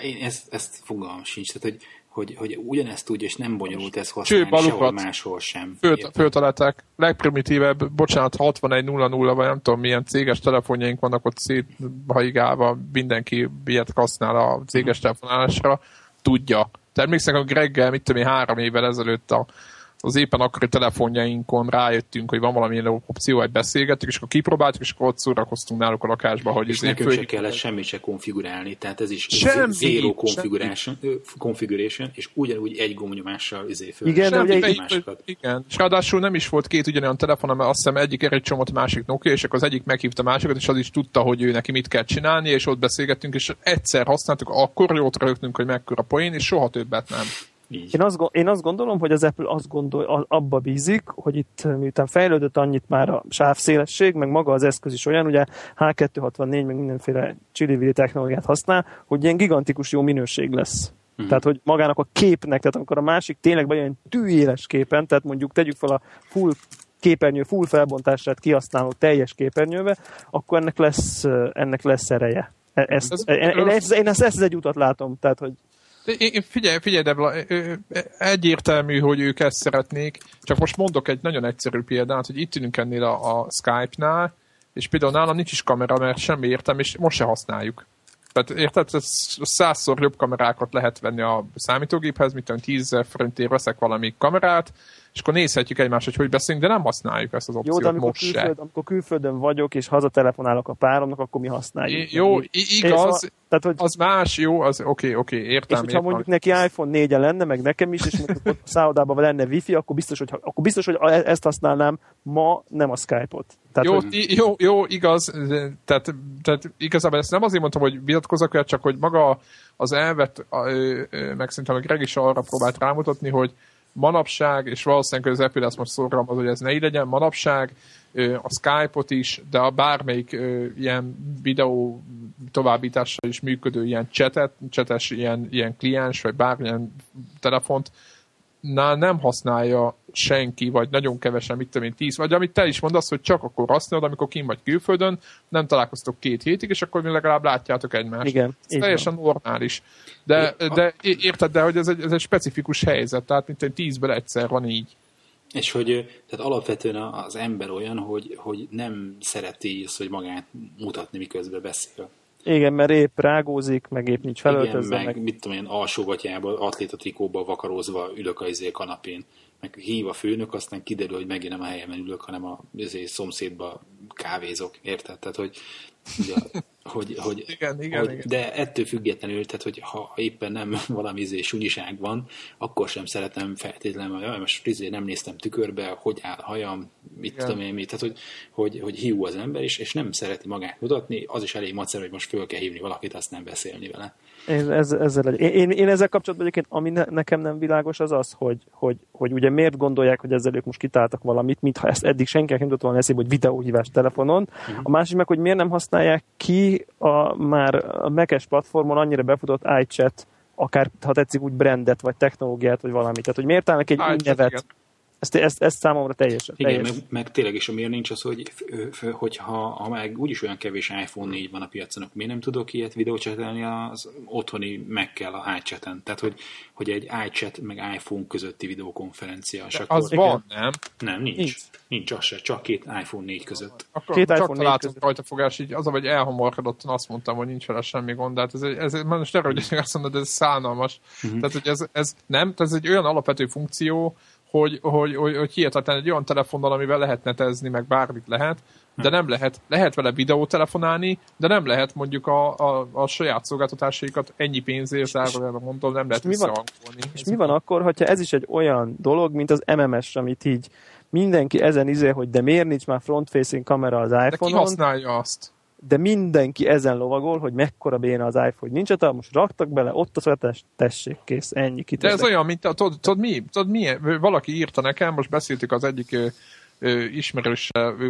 Én ezt, ezt fogalmam sincs, tehát hogy hogy, hogy ugyanezt tudja, és nem bonyolult ez használni Cső, sehol máshol sem. föltalálták. Legprimitívebb, bocsánat, 6100 vagy nem tudom milyen céges telefonjaink vannak ott széthaigálva, mindenki ilyet használ a céges telefonálásra, tudja. Természetesen a Greggel, mit tudom én, három évvel ezelőtt a az éppen akkori telefonjainkon rájöttünk, hogy van valamilyen opció, egy beszélgetünk, és akkor kipróbáltuk, és akkor ott szórakoztunk náluk a lakásba, hogy és nekünk föl... se kellett semmit se konfigurálni, tehát ez is semmi, zero configuration, semmi. configuration, és ugyanúgy egy gombnyomással izé föl. Igen, semmi, egy, igen, és ráadásul nem is volt két ugyanolyan telefon, mert azt hiszem egyik egy csomót, másik Nokia, és akkor az egyik meghívta a másikat, és az is tudta, hogy ő neki mit kell csinálni, és ott beszélgettünk, és egyszer használtuk, akkor jót rögtünk, hogy mekkora poén, és soha többet nem. Így. Én, azt, én azt gondolom, hogy az Apple azt gondol, abba bízik, hogy itt miután fejlődött annyit már a sávszélesség, meg maga az eszköz is olyan, ugye H264, meg mindenféle csili technológiát használ, hogy ilyen gigantikus jó minőség lesz. Uh-huh. Tehát, hogy magának a képnek, tehát amikor a másik tényleg vagy olyan tűéles képen, tehát mondjuk tegyük fel a full képernyő full felbontását kihasználó teljes képernyőbe, akkor ennek lesz, ennek lesz ereje. E, ezt, ez, én, én, ezt, én ezt, ezt egy utat látom, tehát, hogy én, figyelj, figyelj, Debla, egyértelmű, hogy ők ezt szeretnék, csak most mondok egy nagyon egyszerű példát, hogy itt ülünk ennél a, a Skype-nál, és például nálam nincs is kamera, mert semmi értem, és most se használjuk. Tehát érted, százszor jobb kamerákat lehet venni a számítógéphez, mint olyan tízezer forintért veszek valami kamerát, és akkor nézhetjük egymást, hogy hogy beszélünk, de nem használjuk ezt az opciót Jó, de amikor, most külföld, se. amikor külföldön vagyok, és hazatelefonálok a páromnak, akkor mi használjuk. I, jó, igaz, és, tehát, hogy, az más, jó, az oké, oké, okay, értem. És hogyha mondjuk neki iPhone 4 -e lenne, meg nekem is, és mondjuk ott szállodában lenne wifi, akkor biztos, hogy, akkor biztos, hogy ezt használnám ma, nem a Skype-ot. Tehát, jó, hogy... jó, jó, igaz, tehát, tehát igazából ezt nem azért mondtam, hogy vitatkozok, csak hogy maga az elvet, meg szerintem a Greg is arra próbált rámutatni, hogy manapság, és valószínűleg az Apple ezt most szorgalmaz, hogy ez ne így legyen, manapság a Skype-ot is, de a bármelyik ilyen videó továbbítással is működő ilyen chatet, chates ilyen, ilyen kliens, vagy bármilyen telefont, nem használja senki, vagy nagyon kevesen, mit tudom én, tíz, vagy amit te is mondasz, hogy csak akkor használod, amikor kim vagy külföldön, nem találkoztok két hétig, és akkor mi legalább látjátok egymást. Igen. Ez teljesen van. normális. De, de érted, de hogy ez egy, ez egy specifikus helyzet, tehát mint egy tízből egyszer van így. És hogy tehát alapvetően az ember olyan, hogy, hogy nem szereti ezt, hogy magát mutatni, miközben beszél. Igen, mert épp rágózik, meg épp nincs felöltözve. Igen, meg, meg mit tudom én, alsógatyába, atlétatrikóba vakarózva ülök a izé kanapén. Meg hív a főnök, aztán kiderül, hogy megint nem a helyemen ülök, hanem a izé, szomszédba kávézok. Érted? Tehát, hogy ugye, hogy, hogy, igen, igen, hogy, igen. de ettől függetlenül, tehát hogy ha éppen nem valami izé sunyiság van, akkor sem szeretem feltétlenül, hogy most izé nem néztem tükörbe, hogy áll hajam, mit igen. tudom én, mit, tehát hogy, hogy, hogy hiú az ember, és, és nem szereti magát mutatni, az is elég macer, hogy most föl kell hívni valakit, azt nem beszélni vele. Én, ez, ezzel, én, én, én ezzel kapcsolatban egyébként, ami ne, nekem nem világos, az az, hogy, hogy, hogy ugye miért gondolják, hogy ezzel ők most kitáltak valamit, mintha ezt eddig senkinek nem tudott volna eszébe, hogy videóhívás telefonon. Uh-huh. A másik meg, hogy miért nem használják ki a már a Mac-es platformon annyira befutott iChat, akár, ha tetszik, úgy brandet, vagy technológiát, vagy valamit. Tehát, hogy miért állnak egy új nevet, igen ezt, ezt, ezt számomra teljesen. Igen, teljes. meg, meg tényleg is, miért nincs az, hogy hogyha ha meg úgyis olyan kevés iPhone 4 van a piacon, akkor miért nem tudok ilyet videócsetelni az otthoni meg a iChat-en? Tehát, hogy, hogy egy iChat meg iPhone közötti videokonferencia. Akkor, az van, nem? Nem, nincs. nincs. Nincs az se, csak két iPhone 4 között. Akkor két csak iPhone találtam rajta fogás, így az, hogy elhamarkodott, azt mondtam, hogy nincs vele semmi gond, de hát ez, ez, ez most erről, hogy azt mondod, ez szánalmas. Uh-huh. Tehát, hogy ez, ez nem, ez egy olyan alapvető funkció, hogy, hogy, hogy, hogy hihetetlen egy olyan telefonnal, amivel lehet netezni, meg bármit lehet, de nem lehet, lehet vele videótelefonálni, de nem lehet mondjuk a, a, a saját szolgáltatásaikat ennyi pénzért, zárójelben mondom, nem lehet visszahangolni. És mi van akkor, hogyha ez is egy olyan dolog, mint az MMS, amit így mindenki ezen izé, hogy de miért nincs már front-facing kamera az iPhone-on. De ki használja azt? De mindenki ezen lovagol, hogy mekkora béna az iPhone, nincs a most raktak bele, ott a szolgáltatás, tessék, kész, ennyi. De ez olyan, mint, tudod, tudod, mi, tudod, mi, valaki írta nekem, most beszéltük az egyik ö,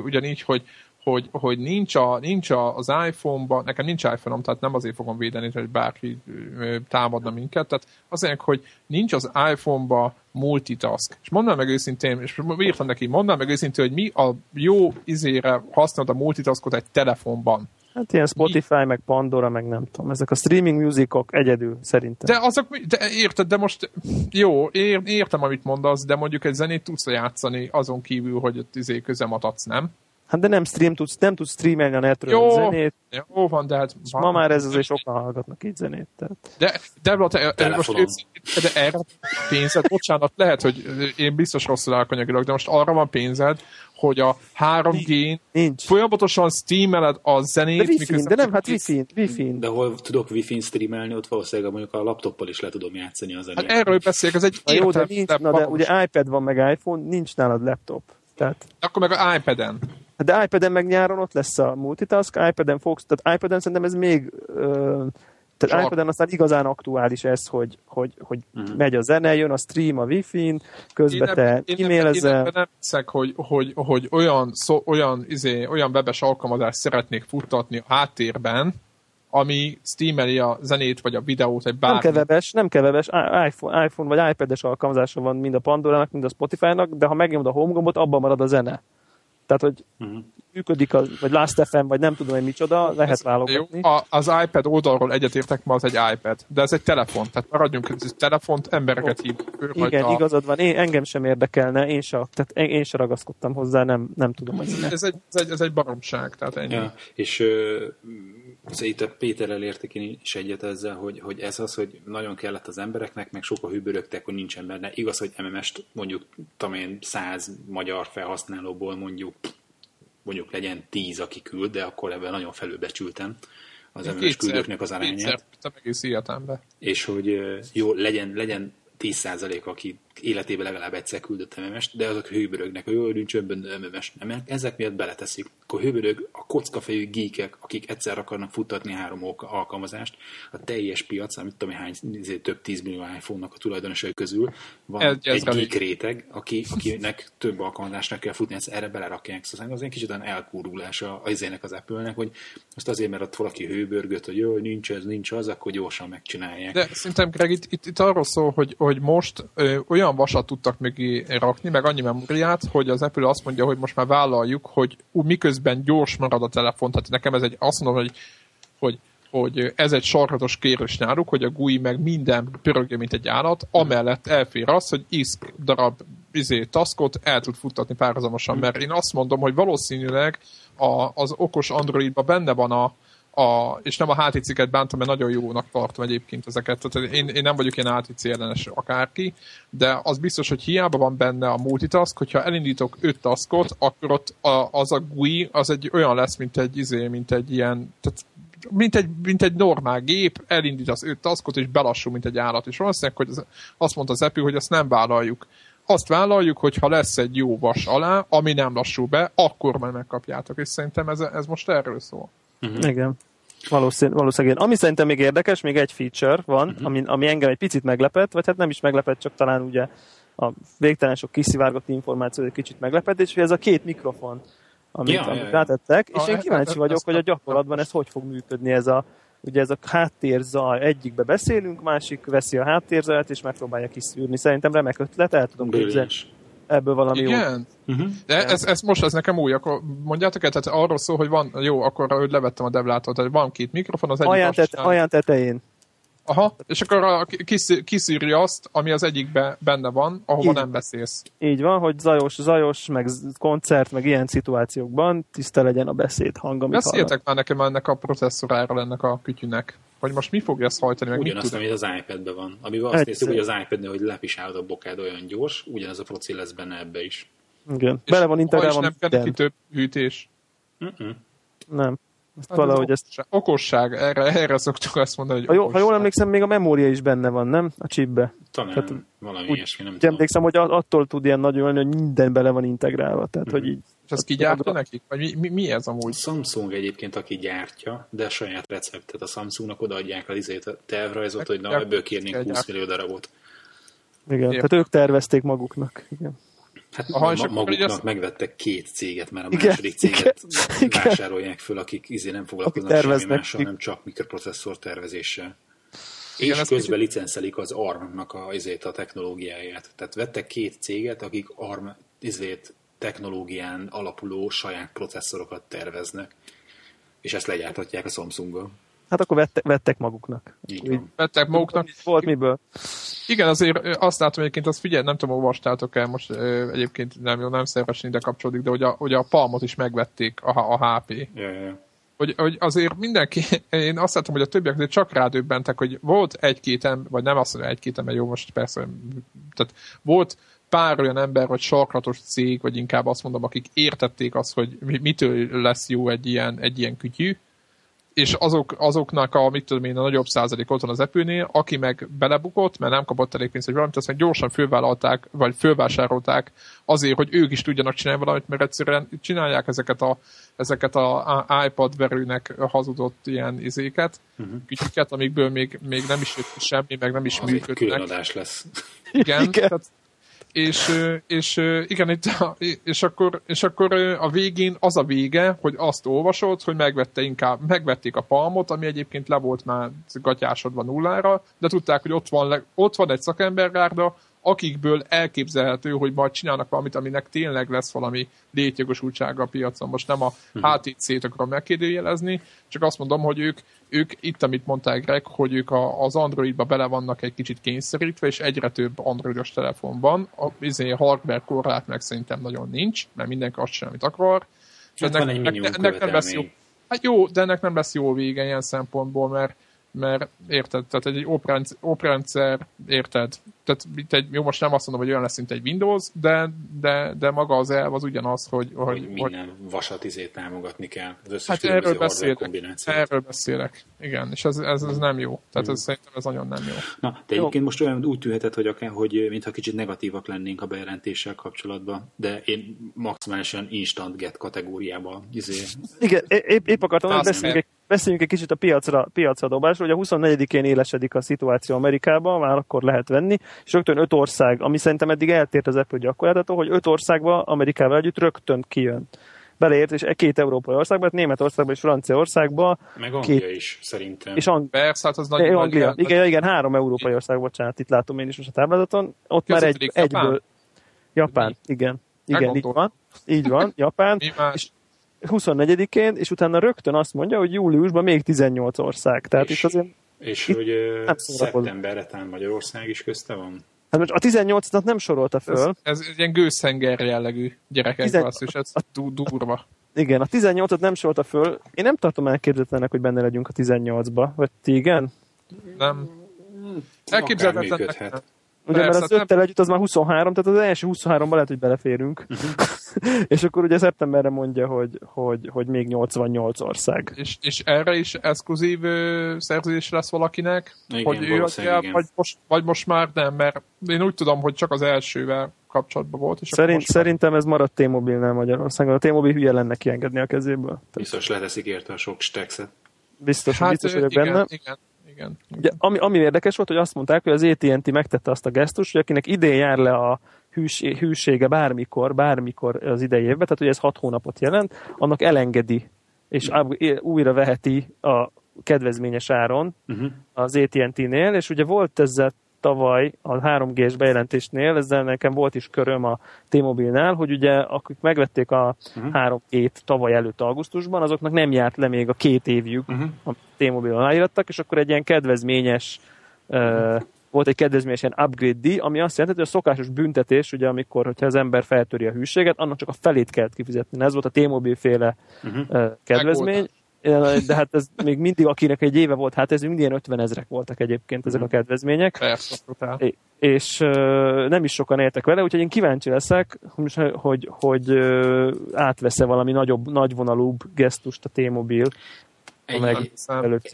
ugyanígy, hogy hogy, hogy nincs, a, nincs a, az iPhone-ban, nekem nincs iPhone-om, tehát nem azért fogom védeni, hogy bárki támadna minket, tehát azért, hogy nincs az iPhone-ba multitask. És mondd meg őszintén, és írtam neki, mondd meg őszintén, hogy mi a jó izére használod a multitaskot egy telefonban. Hát ilyen Spotify, mi? meg Pandora, meg nem tudom. Ezek a streaming musicok egyedül szerintem. De azok, de érted, de most jó, ér, értem, amit mondasz, de mondjuk egy zenét tudsz játszani azon kívül, hogy ott izé közemat adsz, nem? Hát de nem stream tudsz, nem tudsz streamelni a netről jó, a zenét. Jó van, de hát... Ma már ez azért sokan hallgatnak így zenét. Tehát. De, de, de, most de erre pénzed, bocsánat, lehet, hogy én biztos rosszul elkanyagilak, de most arra van pénzed, hogy a 3G-n Nincs. folyamatosan streameled a zenét. De wifi de nem, hát wifi wifi De hol tudok wifi-n streamelni, ott valószínűleg mondjuk a laptoppal is le tudom játszani a zenét. Hát erről beszélek, ez egy na jó, de nincs, na de ugye iPad van meg iPhone, nincs nálad laptop. Tehát... Akkor meg a iPad-en. De iPad-en meg nyáron ott lesz a multitask, iPad-en fogsz, tehát iPad-en szerintem ez még ö, tehát Csak. iPad-en aztán igazán aktuális ez, hogy, hogy, hogy uh-huh. megy a zene, jön a stream a Wi-Fi-n, közben én te e-mailezel. Én nem hiszek, hogy, hogy, hogy olyan, szó, olyan, izé, olyan webes alkalmazást szeretnék futtatni a háttérben, ami streameli a zenét vagy a videót, egy bármi. Nem keveves, nem keveves, iPhone, iPhone vagy iPad-es alkalmazása van mind a Pandora-nak, mind a Spotify-nak, de ha megnyomod a home gombot, abban marad a zene. Tehát, hogy uh-huh. működik, a, vagy Last FM, vagy nem tudom, hogy micsoda, lehet ez válogatni. Jó, a, az iPad oldalról egyetértek, ma az egy iPad, de ez egy telefon, tehát maradjunk, ez egy telefont, embereket hív. Igen, a... igazad van, én, engem sem érdekelne, én se, tehát én, én se ragaszkodtam hozzá, nem, nem tudom, hogy ez, egy, ez, egy, ez egy baromság, tehát ennyi. Ja, és ö, itt a Péterrel értek én is egyet ezzel, hogy, hogy ez az, hogy nagyon kellett az embereknek, meg sokkal hűbörögtek, hogy nincsen benne. Igaz, hogy MMS-t mondjuk, tudom én, száz magyar felhasználóból mondjuk mondjuk legyen tíz, aki küld, de akkor ebben nagyon felülbecsültem az MMS küldőknek az arányát. Kétszer, egész életembe. És hogy jó, legyen, legyen 10% aki életében legalább egyszer küldött MMS-t, de azok hőbörögnek, hogy nincs önben MMS. Nem, ezek miatt beleteszik. Akkor hőbörög a kockafejű geekek, akik egyszer akarnak futtatni három alkalmazást, a teljes piac, amit tudom, hány több 10 millió iPhone-nak a tulajdonosai közül van ez, egy ez geek réteg, aki, akinek több alkalmazásnak kell futni, ezt erre belerakják. Szóval az egy kicsit olyan elkúrulása az izének az Apple-nek, hogy most azért, mert ott valaki hőbörgött, hogy jó, nincs ez, nincs az, akkor gyorsan megcsinálják. De szerintem, Greg, itt, itt, itt arról szól, hogy, hogy most ö, olyan olyan vasat tudtak még rakni, meg annyi memóriát, hogy az Apple azt mondja, hogy most már vállaljuk, hogy miközben gyors marad a telefon, tehát nekem ez egy, azt mondom, hogy, hogy hogy ez egy sarkatos kérés náluk, hogy a GUI meg minden pörögje, mint egy állat, amellett elfér az, hogy isk darab izé, taskot el tud futtatni párhuzamosan, mert én azt mondom, hogy valószínűleg a, az okos Androidban benne van a, a, és nem a HTC-ket bántam, mert nagyon jónak tartom egyébként ezeket. Tehát én, én nem vagyok ilyen HTC ellenes akárki, de az biztos, hogy hiába van benne a multitask, hogyha elindítok öt taskot, akkor ott a, az a GUI az egy olyan lesz, mint egy izé, mint egy ilyen, tehát mint egy, mint egy normál gép, elindít az öt taskot, és belassul, mint egy állat. És valószínűleg, hogy az, azt mondta az Apple, hogy ezt nem vállaljuk. Azt vállaljuk, hogy ha lesz egy jó vas alá, ami nem lassul be, akkor majd megkapjátok. És szerintem ez, ez most erről szól. Uh-huh. Igen. Valószínű, valószínűleg. Ami szerintem még érdekes, még egy feature van, uh-huh. ami, ami engem egy picit meglepett, vagy hát nem is meglepett, csak talán ugye a végtelen sok kiszivárgott információ egy kicsit meglepett, és hogy ez a két mikrofon, amit, ja, amit ja, rátettek, ja. és én kíváncsi vagyok, hogy a gyakorlatban ez hogy fog működni, ez a ugye ez a háttérzaj, egyikbe beszélünk, másik veszi a háttérzajat, és megpróbálja kiszűrni. Szerintem remek ötlet, el tudom képzelni ebből valami Igen? jó. Uh-huh. De ez, ez, most ez nekem új, akkor mondjátok el, tehát arról szól, hogy van, jó, akkor hogy levettem a devlától, tehát van két mikrofon, az egyik Aján, tete, aján tetején. Aha, és akkor kiszűri azt, ami az egyikben benne van, ahova Így. nem beszélsz. Így van, hogy zajos, zajos, meg koncert, meg ilyen szituációkban tiszta legyen a beszéd hang, amit Beszéltek már nekem ennek a processzoráról ennek a kütyűnek. Hogy most mi fogja ezt hajtani, meg Ugyanazt, mit amit az iPad-ben van. Amivel azt néztük, hogy az iPad-nél, hogy lepisálod a bokád olyan gyors, ugyanez a proci lesz benne ebbe is. Igen. És Bele van integrálva nem kell neki több hűtés. Uh-uh. Nem. Ezt hát valahogy ez ezt... Okosság, erre, erre szoktuk azt mondani, hogy ha, jó, ha jól emlékszem, még a memória is benne van, nem? A chipbe. Talán tehát, valami úgy, ilyesmi, nem tudom. Emlékszem, hogy attól tud ilyen nagyon hogy minden bele van integrálva. Tehát, mm-hmm. hogy így És ezt kigyártja nekik? Vagy mi, mi, mi ez A amúgy? Samsung egyébként, aki gyártja, de a saját receptet a Samsungnak odaadják az izét a tervrajzot, hogy na, ebből kérnénk kell 20 millió darabot. Igen, Értem. tehát ők tervezték maguknak. Igen. Hát Aha, ma- maguknak azt- megvettek két céget, mert a Igen, második céget igen. vásárolják föl, akik izé nem foglalkoznak semmi mással, nem csak mikroprocesszor tervezéssel. Igen, és közben licenszelik az ARM-nak a, izét, a technológiáját. Tehát vettek két céget, akik ARM izét, technológián alapuló saját processzorokat terveznek. És ezt legyártatják a Samsunggal. Hát akkor vette, vettek maguknak. Így van. Vettek maguknak. Volt miből. Igen, azért azt látom egyébként, azt figyelj, nem tudom, olvastátok el, most egyébként nem jó, nem szervesen ide kapcsolódik, de hogy a, hogy a Palmot is megvették a, a HP. Ja, ja. hogy, hogy azért mindenki, én azt látom, hogy a többiek azért csak rádöbbentek, hogy volt egy-két ember, vagy nem azt mondja egy-két ember, jó, most persze, tehát volt pár olyan ember, vagy sarkatos cég, vagy inkább azt mondom, akik értették azt, hogy mi- mitől lesz jó egy ilyen, egy ilyen kütyű, és azok, azoknak a, mit tudom én, a nagyobb százalék ott van az epőnél, aki meg belebukott, mert nem kapott elég pénzt, vagy valamit, azt meg gyorsan fölvállalták, vagy fölvásárolták azért, hogy ők is tudjanak csinálni valamit, mert egyszerűen csinálják ezeket a, ezeket a iPad verőnek hazudott ilyen izéket, uh-huh. kütyüket, amikből még, még nem is jött semmi, meg nem is Az egy külön működnek. adás lesz. Igen, Igen. Tehát, és, és igen, itt és akkor, és akkor a végén az a vége, hogy azt olvasod, hogy megvette inkább, megvették a palmot, ami egyébként le volt már gatyásodva nullára, de tudták, hogy ott van, ott van egy szakembergárda, akikből elképzelhető, hogy majd csinálnak valamit, aminek tényleg lesz valami létjogosultsága a piacon. Most nem a HTC-t akarom megkérdőjelezni, csak azt mondom, hogy ők, ők itt, amit mondták Greg, hogy ők a, az Androidba bele vannak egy kicsit kényszerítve, és egyre több androidos telefon van. A izé, hardware korlát meg szerintem nagyon nincs, mert mindenki azt csinál, amit akar. És Hát van egy minimum nem lesz jó. Hát jó, de ennek nem lesz jó vége ilyen szempontból, mert, mert érted, tehát egy oprendszer érted, tehát mint egy, jó, most nem azt mondom, hogy olyan lesz, mint egy Windows, de, de, de maga az elv az ugyanaz, hogy, Hogy hogy, hogy minden vasat izét támogatni kell. Az összes hát erről beszélek, erről beszélek, igen, és ez, ez, ez nem jó, tehát ez szerintem ez nagyon nem jó. Na, de egyébként most olyan úgy tűhetett, hogy, akár, hogy mintha kicsit negatívak lennénk a bejelentéssel kapcsolatban, de én maximálisan instant get kategóriába izé, Igen, épp, épp akartam, hogy beszéljünk egy, beszéljünk egy kicsit a piacra, piacra dobásról. Ugye a 24-én élesedik a szituáció Amerikában, már akkor lehet venni, és rögtön öt ország, ami szerintem eddig eltért az Apple gyakorlatától, hogy öt országba Amerikával együtt rögtön kijön. Beleért, és e két európai országban, hát Németországban és Franciaországban, meg Anglia Két- is szerintem. és Ang- Persze, hát az nagy Anglia. jel- Igen, igen, három európai ország, bocsánat, itt látom én is most a táblázaton. Ott az már egy? Japán? egyből... Japán, Mi? igen. Igen, így van. Így van, Japán. És 24-én, és utána rögtön azt mondja, hogy júliusban még 18 ország. Tehát És- itt azért, és itt hogy nem szeptemberre talán Magyarország is közte van. hát most a 18-at nem sorolta Ez, föl. ez egy ilyen gőzszenger jellegű gyerekek, Tizen- basszus, ez du- durva. Igen, a 18-at nem sorolta föl. Én nem tartom elképzelhetőnek, hogy benne legyünk a 18-ba. Vagy ti igen? Nem. Akár Elképzelhetetlen. Ugye, mert Persze, az nem- öttel együtt az már 23, tehát az első 23-ban lehet, hogy beleférünk. és akkor ugye szeptemberre mondja, hogy, hogy, hogy még 88 ország. És, és erre is exkluzív ö, szerződés lesz valakinek? Igen, hogy ő adja, igen. vagy, most, vagy most már nem, mert én úgy tudom, hogy csak az elsővel kapcsolatban volt. És Szerint, most már- szerintem ez maradt T-Mobilnál Magyarországon. A T-Mobil hülye lenne kiengedni a kezéből. Biztos leteszik érte a sok stexet. biztos, hát, biztos vagyok igen, benne. Igen, igen. Ugye, ami, ami érdekes volt, hogy azt mondták, hogy az AT&T megtette azt a gesztus, hogy akinek idén jár le a hűs, hűsége bármikor, bármikor az idei évben, tehát hogy ez hat hónapot jelent, annak elengedi, és újra veheti a kedvezményes áron Uh-huh. az AT&T-nél, és ugye volt ezzel tavaly a 3G-s bejelentésnél, ezzel nekem volt is köröm a T-Mobilnál, hogy ugye akik megvették a Mhm. 3G-t tavaly előtt augusztusban, azoknak nem járt le még a két évjük, Uh-huh. amit T-Mobilon aláírattak, és akkor egy ilyen kedvezményes uh, volt egy kedvezményes ilyen upgrade díj, ami azt jelenti, hogy a szokásos büntetés, ugye amikor, hogyha az ember feltöri a hűséget, annak csak a felét kellett kifizetni. Ez volt a T-Mobil féle Uh-huh. uh, kedvezmény. De hát ez még mindig, akinek egy éve volt, hát ez mindig ilyen 50 ezrek voltak egyébként ezek a kedvezmények Persze, totál. És nem is sokan éltek vele, úgyhogy én kíváncsi leszek, hogy, hogy, hogy átvesz-e valami nagyobb, nagyvonalúbb gesztust a T-Mobil. egy,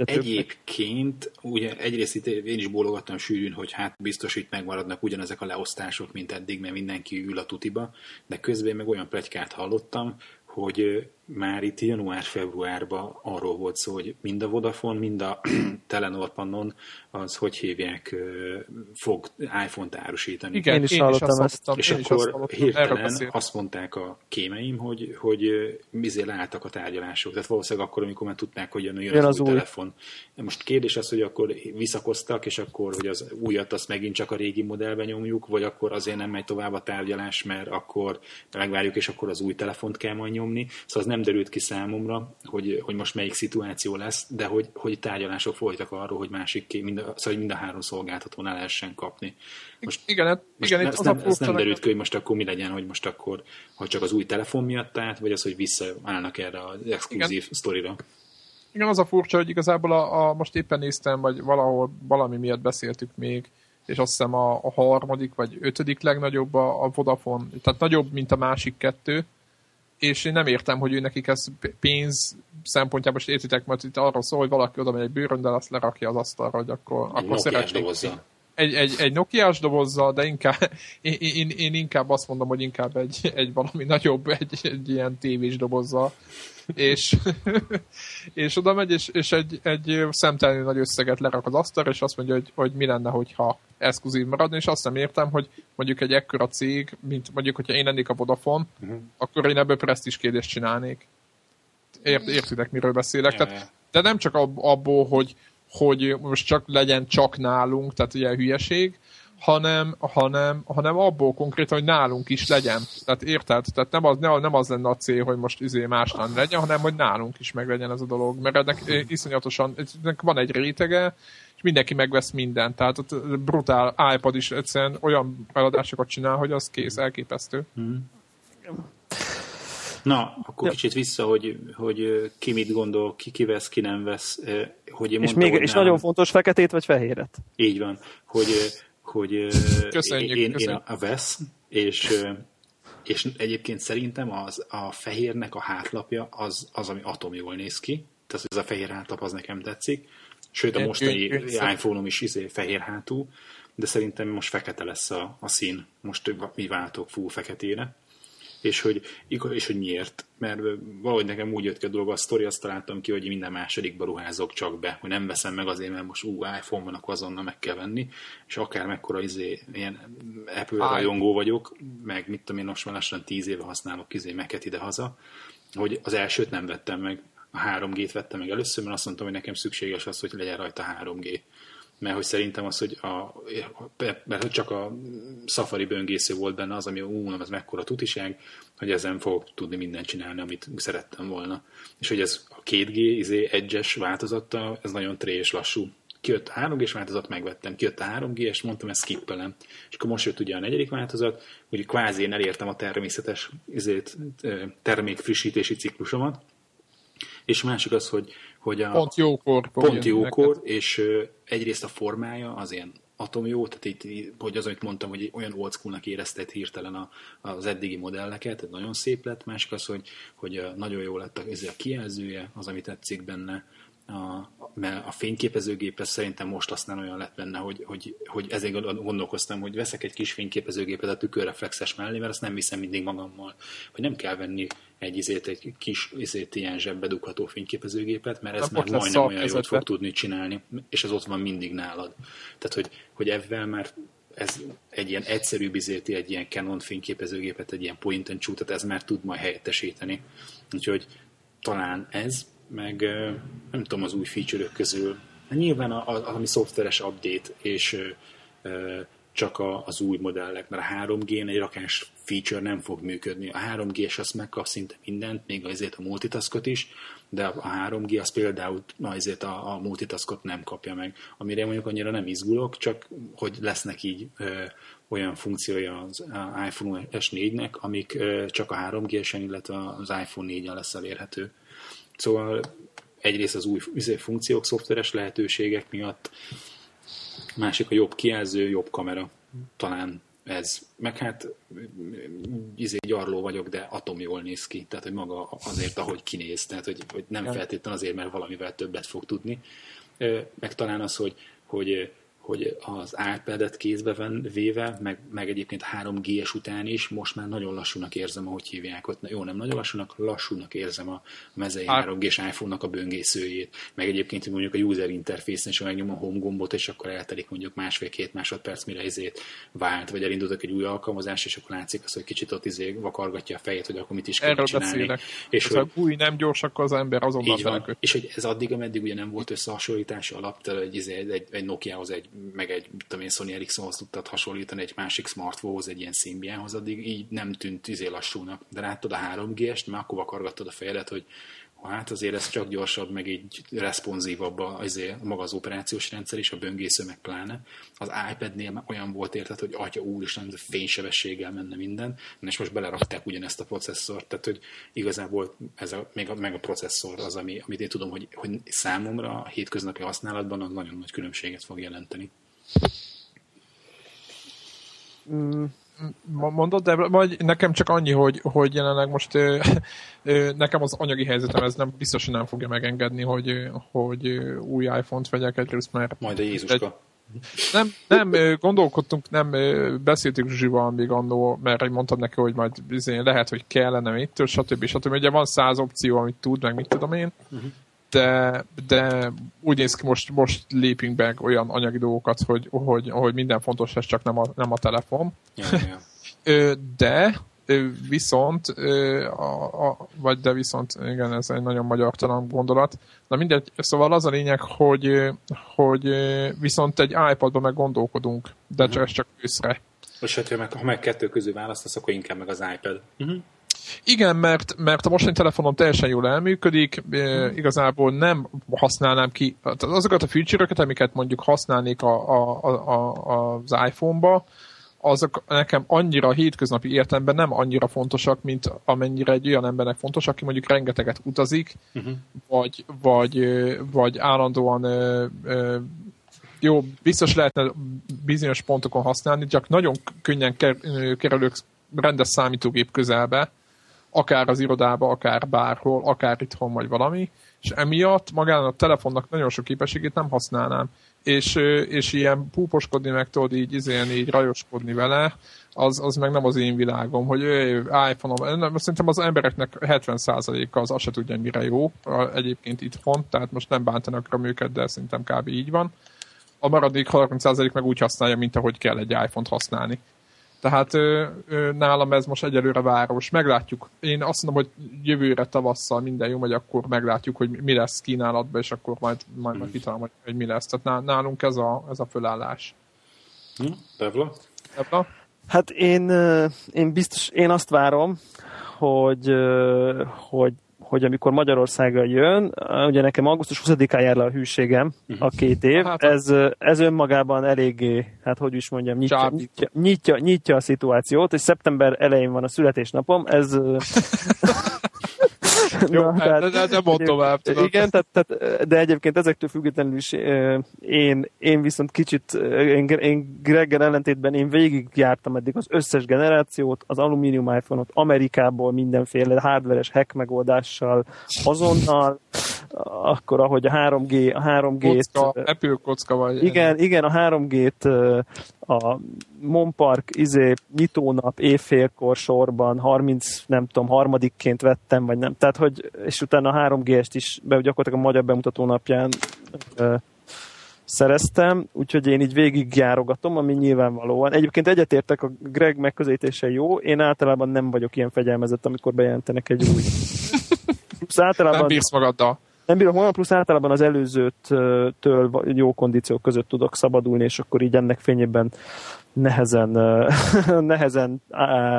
egyébként, ugye egyrészt itt én is bólogattam sűrűn, hogy hát biztos itt megmaradnak ugyanezek a leosztások, mint eddig, mert mindenki ül a tutiba, de közben meg olyan plegykát hallottam, hogy már itt január-februárban arról volt szó, hogy mind a Vodafone, mind a Telenor Pannon az, hogy hívják, fog iPhone-t árusítani. Igen, én is hallottam ezt. És akkor azt hirtelen azt mondták a kémeim, hogy, hogy mizé leálltak a tárgyalások. Tehát valószínűleg akkor, amikor már tudták, hogy jön, jön az, az új, új telefon. Most kérdés az, hogy akkor visszakoztak, és akkor, hogy az újat azt megint csak a régi modellben nyomjuk, vagy akkor azért nem megy tovább a tárgyalás, mert akkor megvárjuk, és akkor az új telefont kell majd nyomni. Szóval az nem nem derült ki számomra, hogy, hogy most melyik szituáció lesz, de hogy, hogy tárgyalások folytak arról, hogy másik, mind a, szóval mind a három szolgáltatónál lehessen kapni. Most, igen, hát, most igen, ez, az nem, ez nem derült ki, hogy most akkor mi legyen, hogy most akkor, hogy csak az új telefon miatt állt, vagy az, hogy visszaállnak erre az exkluzív igen. sztorira. Igen, az a furcsa, hogy igazából a, a, most éppen néztem, vagy valahol valami miatt beszéltük még, és azt hiszem a, a harmadik vagy ötödik legnagyobb a, a Vodafone, tehát nagyobb, mint a másik kettő, és én nem értem, hogy ő nekik ez pénz szempontjából, és értitek, mert itt arról szól, hogy valaki oda megy egy bőröndel, azt lerakja az asztalra, hogy akkor, akkor szeretnék. Egy, egy, egy Nokia-s dobozzal, de inkább, én, én, én, inkább azt mondom, hogy inkább egy, egy valami nagyobb, egy, egy ilyen tévés dobozzal és, és oda megy, és, és egy, egy szemtelenül nagy összeget lerak az asztalra, és azt mondja, hogy, hogy mi lenne, hogyha exkluzív maradna, és azt nem értem, hogy mondjuk egy ekkora cég, mint mondjuk, hogyha én lennék a Vodafone, uh-huh. akkor én ebből presztis kérdést csinálnék. Ért, értitek, miről beszélek? Yeah. Tehát, de nem csak abból, hogy, hogy most csak legyen csak nálunk, tehát ilyen hülyeség, hanem, hanem, hanem abból konkrétan, hogy nálunk is legyen. Tehát érted? Tehát nem az, nem az lenne a cél, hogy most izé másnál legyen, hanem hogy nálunk is meg legyen ez a dolog. Mert ennek iszonyatosan, ennek van egy rétege, és mindenki megvesz mindent. Tehát ott brutál iPad is egyszerűen olyan eladásokat csinál, hogy az kész, elképesztő. Hmm. Na, akkor ja. kicsit vissza, hogy, hogy ki mit gondol, ki kivesz, ki nem vesz. Hogy én és mondta, még, hogy és nagyon fontos, feketét vagy fehéret? Így van. Hogy hogy köszönjük, én, köszönjük. én a vesz, és, és egyébként szerintem az, a fehérnek a hátlapja az, az, ami atom jól néz ki, tehát ez a fehér hátlap az nekem tetszik, sőt a mostani iPhone-om is izé fehér hátú, de szerintem most fekete lesz a, a szín, most mi váltok full feketére és hogy, és hogy miért. Mert valahogy nekem úgy jött ki a dolog, a sztori azt találtam ki, hogy minden másodikba ruházok csak be, hogy nem veszem meg azért, mert most ú, iPhone van, akkor azonnal meg kell venni, és akár mekkora izé, ilyen Apple rajongó vagyok, meg mit tudom én, most már lassan tíz éve használok izé meket ide-haza, hogy az elsőt nem vettem meg, a 3G-t vettem meg először, mert azt mondtam, hogy nekem szükséges az, hogy legyen rajta 3G mert hogy szerintem az, hogy a, mert hogy csak a Safari böngésző volt benne az, ami ú, ez mekkora tutiság, hogy ezen fogok tudni mindent csinálni, amit szerettem volna. És hogy ez a 2G, izé, egyes változata, ez nagyon tré és lassú. Kijött a 3G-s változat, megvettem. Kijött a 3G, és mondtam, ezt skippelem. És akkor most jött ugye a negyedik változat, hogy kvázi én elértem a természetes izét, termék frissítési ciklusomat, és másik az, hogy hogy a pont jókor, pont jókor és egyrészt a formája az ilyen atom jó, tehát itt, hogy az, amit mondtam, hogy olyan old schoolnak érezted hirtelen a, az eddigi modelleket, ez nagyon szép lett, másik az, hogy, hogy nagyon jó lett a, ez a kijelzője, az, ami tetszik benne, a, mert a fényképezőgép szerintem most aztán olyan lett benne, hogy, hogy, hogy ezért gondolkoztam, hogy veszek egy kis fényképezőgépet a tükörreflexes mellé, mert azt nem viszem mindig magammal. Hogy nem kell venni egy, izét, egy kis izét, ilyen zsebbe dugható fényképezőgépet, mert ez már majdnem olyan jót fog tudni csinálni, és ez ott van mindig nálad. Tehát, hogy, hogy ebben már ez egy ilyen egyszerű bizéti, egy ilyen Canon fényképezőgépet, egy ilyen point and shoot ez már tud majd helyettesíteni. Úgyhogy talán ez, meg nem tudom az új feature közül. Nyilván a, a, ami szoftveres update, és csak a, az új modellek, mert a 3G-n egy rakás feature nem fog működni. A 3G-s azt megkap szinte mindent, még azért a multitaskot is, de a 3G az például azért a, a multitaskot nem kapja meg. Amire mondjuk annyira nem izgulok, csak hogy lesznek így ö, olyan funkciója az iPhone S4-nek, amik ö, csak a 3G-sen, illetve az iPhone 4-en lesz elérhető. Szóval egyrészt az új izé, funkciók, szoftveres lehetőségek miatt, másik a jobb kijelző, jobb kamera. Talán ez. Meg hát izé gyarló vagyok, de atom jól néz ki. Tehát, hogy maga azért, ahogy kinéz. Tehát, hogy, hogy nem feltétlenül azért, mert valamivel többet fog tudni. Meg talán az, hogy, hogy hogy az iPad-et kézbe van véve, meg, meg egyébként 3G-es után is most már nagyon lassúnak érzem, ahogy hívják ott. Jó, nem nagyon lassúnak, lassúnak érzem a mezei 3G-s iPhone-nak a böngészőjét. Meg egyébként mondjuk a user interface-en is, ha megnyom a home gombot, és akkor eltelik mondjuk másfél-két másodperc, mire izét vált, vagy elindultak egy új alkalmazás, és akkor látszik az, hogy kicsit ott izé vakargatja a fejét, hogy akkor mit is kell csinálni. Beszélek. És ez hogy, a új nem gyors, akkor az ember azonnal így van. És hogy ez addig, ameddig ugye nem volt összehasonlítás alap, egy, izé, egy, egy, egy Nokia-hoz, egy, meg egy tudom én, Sony Ericssonhoz tudtad hasonlítani egy másik smartphone-hoz, egy ilyen Symbianhoz, addig így nem tűnt izé lassúnak. De láttad a 3G-est, mert akkor vakargattad a fejedet, hogy hát azért ez csak gyorsabb, meg így responsívabb azért maga az operációs rendszer is, a böngésző meg pláne. Az iPad-nél olyan volt érted, hogy atya úristen, fénysebességgel menne minden, és most belerakták ugyanezt a processzort, tehát hogy igazából ez a, még a, meg a processzor az, ami, amit én tudom, hogy, hogy számomra a hétköznapi használatban az nagyon nagy különbséget fog jelenteni. Mm, mondod, de vagy nekem csak annyi, hogy, hogy jelenleg most ö, ö, nekem az anyagi helyzetem ez nem, biztos, hogy nem fogja megengedni, hogy, hogy új iPhone-t vegyek egyrészt, mert... Majd a Jézuska. Egy, nem, nem, gondolkodtunk, nem beszéltük Zsival még annó, mert mondtam neki, hogy majd bizony lehet, hogy kellene mit, stb. stb. Ugye van száz opció, amit tud, meg mit tudom én, uh-huh de, de úgy néz ki, most, most lépünk be olyan anyagi dolgokat, hogy, hogy, hogy minden fontos, ez csak nem a, nem a telefon. Yeah, yeah. de viszont, a, a, vagy de viszont, igen, ez egy nagyon magyar talán gondolat. Na mindegy, szóval az a lényeg, hogy, hogy viszont egy iPad-ban meg gondolkodunk, de uh-huh. csak, ez csak őszre. Most, hát, ha meg, ha meg kettő közül választasz, akkor inkább meg az iPad. Uh-huh. Igen, mert, mert a mostani telefonom teljesen jól elműködik, e, igazából nem használnám ki azokat a feature-öket, amiket mondjuk használnék a, a, a, az iPhone-ba, azok nekem annyira a hétköznapi értelemben nem annyira fontosak, mint amennyire egy olyan embernek fontos, aki mondjuk rengeteget utazik, uh-huh. vagy, vagy, vagy állandóan jó, biztos lehetne bizonyos pontokon használni, csak nagyon könnyen kerülök rendes számítógép közelbe, akár az irodába, akár bárhol, akár itthon, vagy valami, és emiatt magának a telefonnak nagyon sok képességét nem használnám. És, és ilyen púposkodni meg tudod így, izén, így rajoskodni vele, az, az meg nem az én világom, hogy iPhone-om, szerintem az embereknek 70%-a az azt se tudja, mire jó egyébként itthon, tehát most nem bántanak őket, de szerintem kb. így van. A maradék 30% meg úgy használja, mint ahogy kell egy iPhone-t használni. Tehát ö, ö, nálam ez most egyelőre város. Meglátjuk. Én azt mondom, hogy jövőre tavasszal minden jó, vagy akkor meglátjuk, hogy mi lesz kínálatban, és akkor majd, majd, majd kitalálom, hogy, hogy mi lesz. Tehát nálunk ez a, ez a fölállás. Hm? Devla? Devla? Hát én, én biztos, én azt várom, hogy, hogy hogy amikor Magyarországra jön, ugye nekem augusztus 20-án jár le a hűségem, a mhm. két év, hát, ez, ez önmagában eléggé, hát hogy is mondjam, nyitja, nyitja, nyitja, nyitja a szituációt, és szeptember elején van a születésnapom, ez Jó, Na, hát, de, de mond tovább. Tudod. Igen, tehát, tehát, de egyébként ezektől függetlenül is én, én viszont kicsit, én, én Greggel ellentétben én végigjártam eddig az összes generációt, az alumínium iPhone-ot Amerikából mindenféle hardveres hack megoldással azonnal, akkor ahogy a 3G, a 3G-t... Kocka, Apple kocka vagy. Igen, igen, a 3G-t a Monpark izé, nyitónap évfélkor sorban 30, nem tudom, harmadikként vettem, vagy nem. Tehát, hogy, és utána a 3G-est is be, gyakorlatilag a magyar bemutató napján szereztem, úgyhogy én így végig járogatom, ami nyilvánvalóan. Egyébként egyetértek, a Greg megközelítése jó, én általában nem vagyok ilyen fegyelmezett, amikor bejelentenek egy új. Plusz általában... Nem bírsz magaddal nem bírok mondani, plusz általában az előzőtől jó kondíciók között tudok szabadulni, és akkor így ennek fényében nehezen, nehezen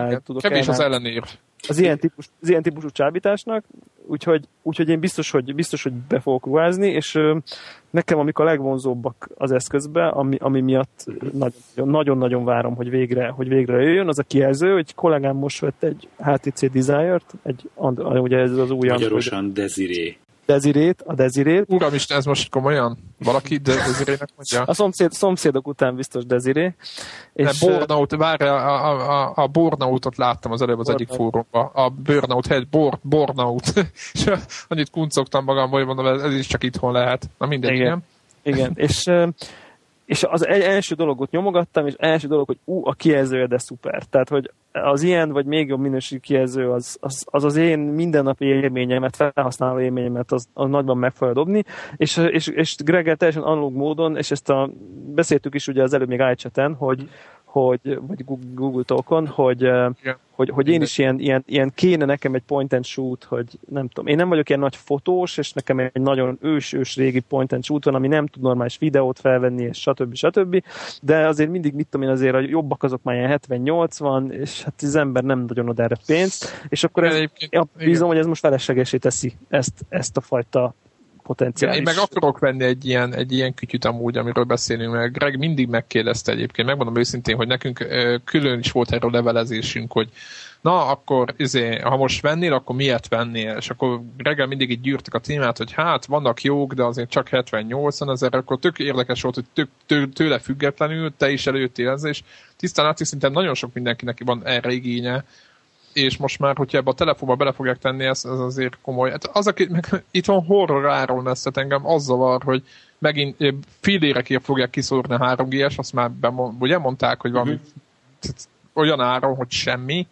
Igen, tudok Kevés az ellenér. Az ilyen, típus, az ilyen típusú csábításnak, úgyhogy, úgyhogy én biztos hogy, biztos, hogy be fogok ruházni, és nekem amik a legvonzóbbak az eszközbe, ami, ami miatt nagyon-nagyon várom, hogy végre, hogy végre jöjjön, az a kijelző, hogy kollégám most vett egy HTC Desire-t, egy, ugye ez az új Magyarosan Desiree. Dezirét, a Dezirét. Uram is, ez most komolyan? Valaki de Dezirének mondja? A szomszéd, szomszédok után biztos Deziré. És Bornaut, várj, a, a, a, a Bornautot láttam az előbb az egyik fórumban. A Burnout Head, Bor, Bornaut. és annyit kuncogtam magam, hogy mondom, ez, ez is csak itthon lehet. Na mindegy, igen. igen. Igen, és és az első dologot nyomogattam, és első dolog, hogy ú, a kijelzője, de szuper. Tehát, hogy az ilyen, vagy még jobb minőségű kijelző, az az, az, az én mindennapi élményemet, felhasználó élményemet az, az nagyban meg fogja dobni, és, és, és Greggel teljesen analóg módon, és ezt a, beszéltük is ugye az előbb még iChat-en, hogy, hogy, vagy Google Talkon, hogy, Igen. hogy, hogy én is ilyen, ilyen, ilyen kéne nekem egy point and shoot, hogy nem tudom, én nem vagyok ilyen nagy fotós, és nekem egy nagyon ős-ős régi point and shoot van, ami nem tud normális videót felvenni, és stb. stb. De azért mindig, mit tudom én, azért a jobbak azok már ilyen 70-80, és hát az ember nem nagyon ad erre pénzt, és akkor ez, ja, bízom, hogy ez most feleslegesé teszi ezt, ezt a fajta potenciális. Én meg akarok venni egy ilyen, egy ilyen kütyüt amúgy, amiről beszélünk, mert Greg mindig megkérdezte egyébként, megmondom őszintén, hogy nekünk külön is volt erről levelezésünk, hogy na, akkor izé, ha most vennél, akkor miért vennél? És akkor reggel mindig így gyűrtek a témát, hogy hát vannak jók, de azért csak 70-80 ezer, akkor tök érdekes volt, hogy tök, tő, tőle függetlenül te is előttél ez, és tisztán látszik, szinte nagyon sok mindenkinek van erre igénye, és most már, hogyha ebbe a telefonba bele fogják tenni, ez, ez azért komoly. Hát az, aki, meg, itt van horror áron lesz, tehát engem az zavar, hogy megint fillérekért fogják kiszórni a 3 g azt már bemond, ugye mondták, hogy valami uh-huh. olyan áron, hogy semmi,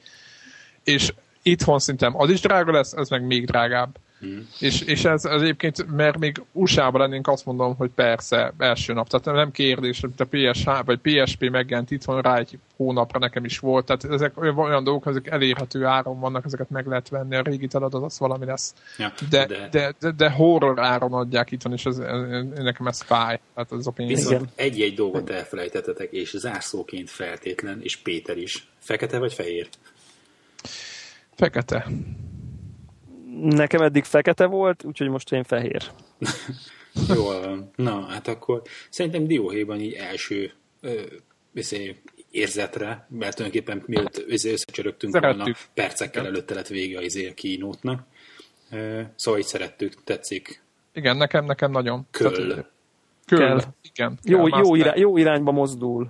és itthon szintem az is drága lesz, ez meg még drágább. Mm. És, és ez, ez egyébként, mert még USA-ban lennénk, azt mondom, hogy persze, első nap. Tehát nem kérdés, hogy a PSH vagy PSP megjelent itthon rá egy hónapra nekem is volt. Tehát ezek olyan, dolgok, ezek elérhető áron vannak, ezeket meg lehet venni. A régi teladat az valami lesz. Ja, de, de, de, de, de, horror áron adják itthon, és ez, nekem ez fáj. Tehát az Viszont egy-egy dolgot elfelejtettetek, és zárszóként feltétlen, és Péter is. Fekete vagy fehér? Fekete. Nekem eddig fekete volt, úgyhogy most én fehér. Jól van. Na, hát akkor szerintem dióhéjban így első ö, érzetre, mert tulajdonképpen mielőtt összecsörögtünk Szerettük. volna, percekkel előtte lett vége a izé kínótnak. Szóval így szerettük, tetszik. Igen, nekem, nekem nagyon. Köl. Köl. Igen. Jó, jó, irány, jó irányba mozdul.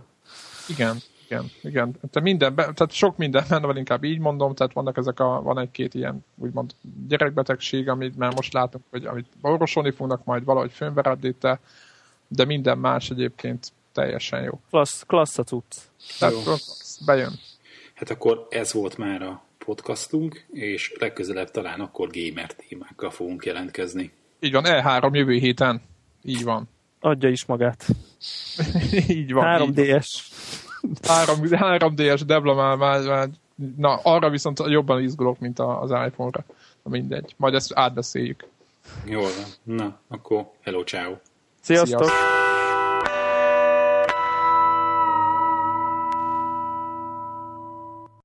Igen igen, igen. Tehát, minden, tehát sok minden benne van, inkább így mondom, tehát vannak ezek a, van egy-két ilyen úgymond gyerekbetegség, amit már most látunk, hogy amit orvosolni fognak majd valahogy fönveredéte, de minden más egyébként teljesen jó. Klassz, klassz a cucc. Tehát jó. Klassz, bejön. Hát akkor ez volt már a podcastunk, és legközelebb talán akkor gamer témákkal fogunk jelentkezni. Így van, E3 jövő héten. Így van. Adja is magát. így van. 3DS. 3, 3DS Debla már, már, már, na arra viszont jobban izgulok, mint az iPhone-ra. Na mindegy, majd ezt átbeszéljük. Jól van. Na, akkor hello, ciao. Sziasztok! Sziasztok.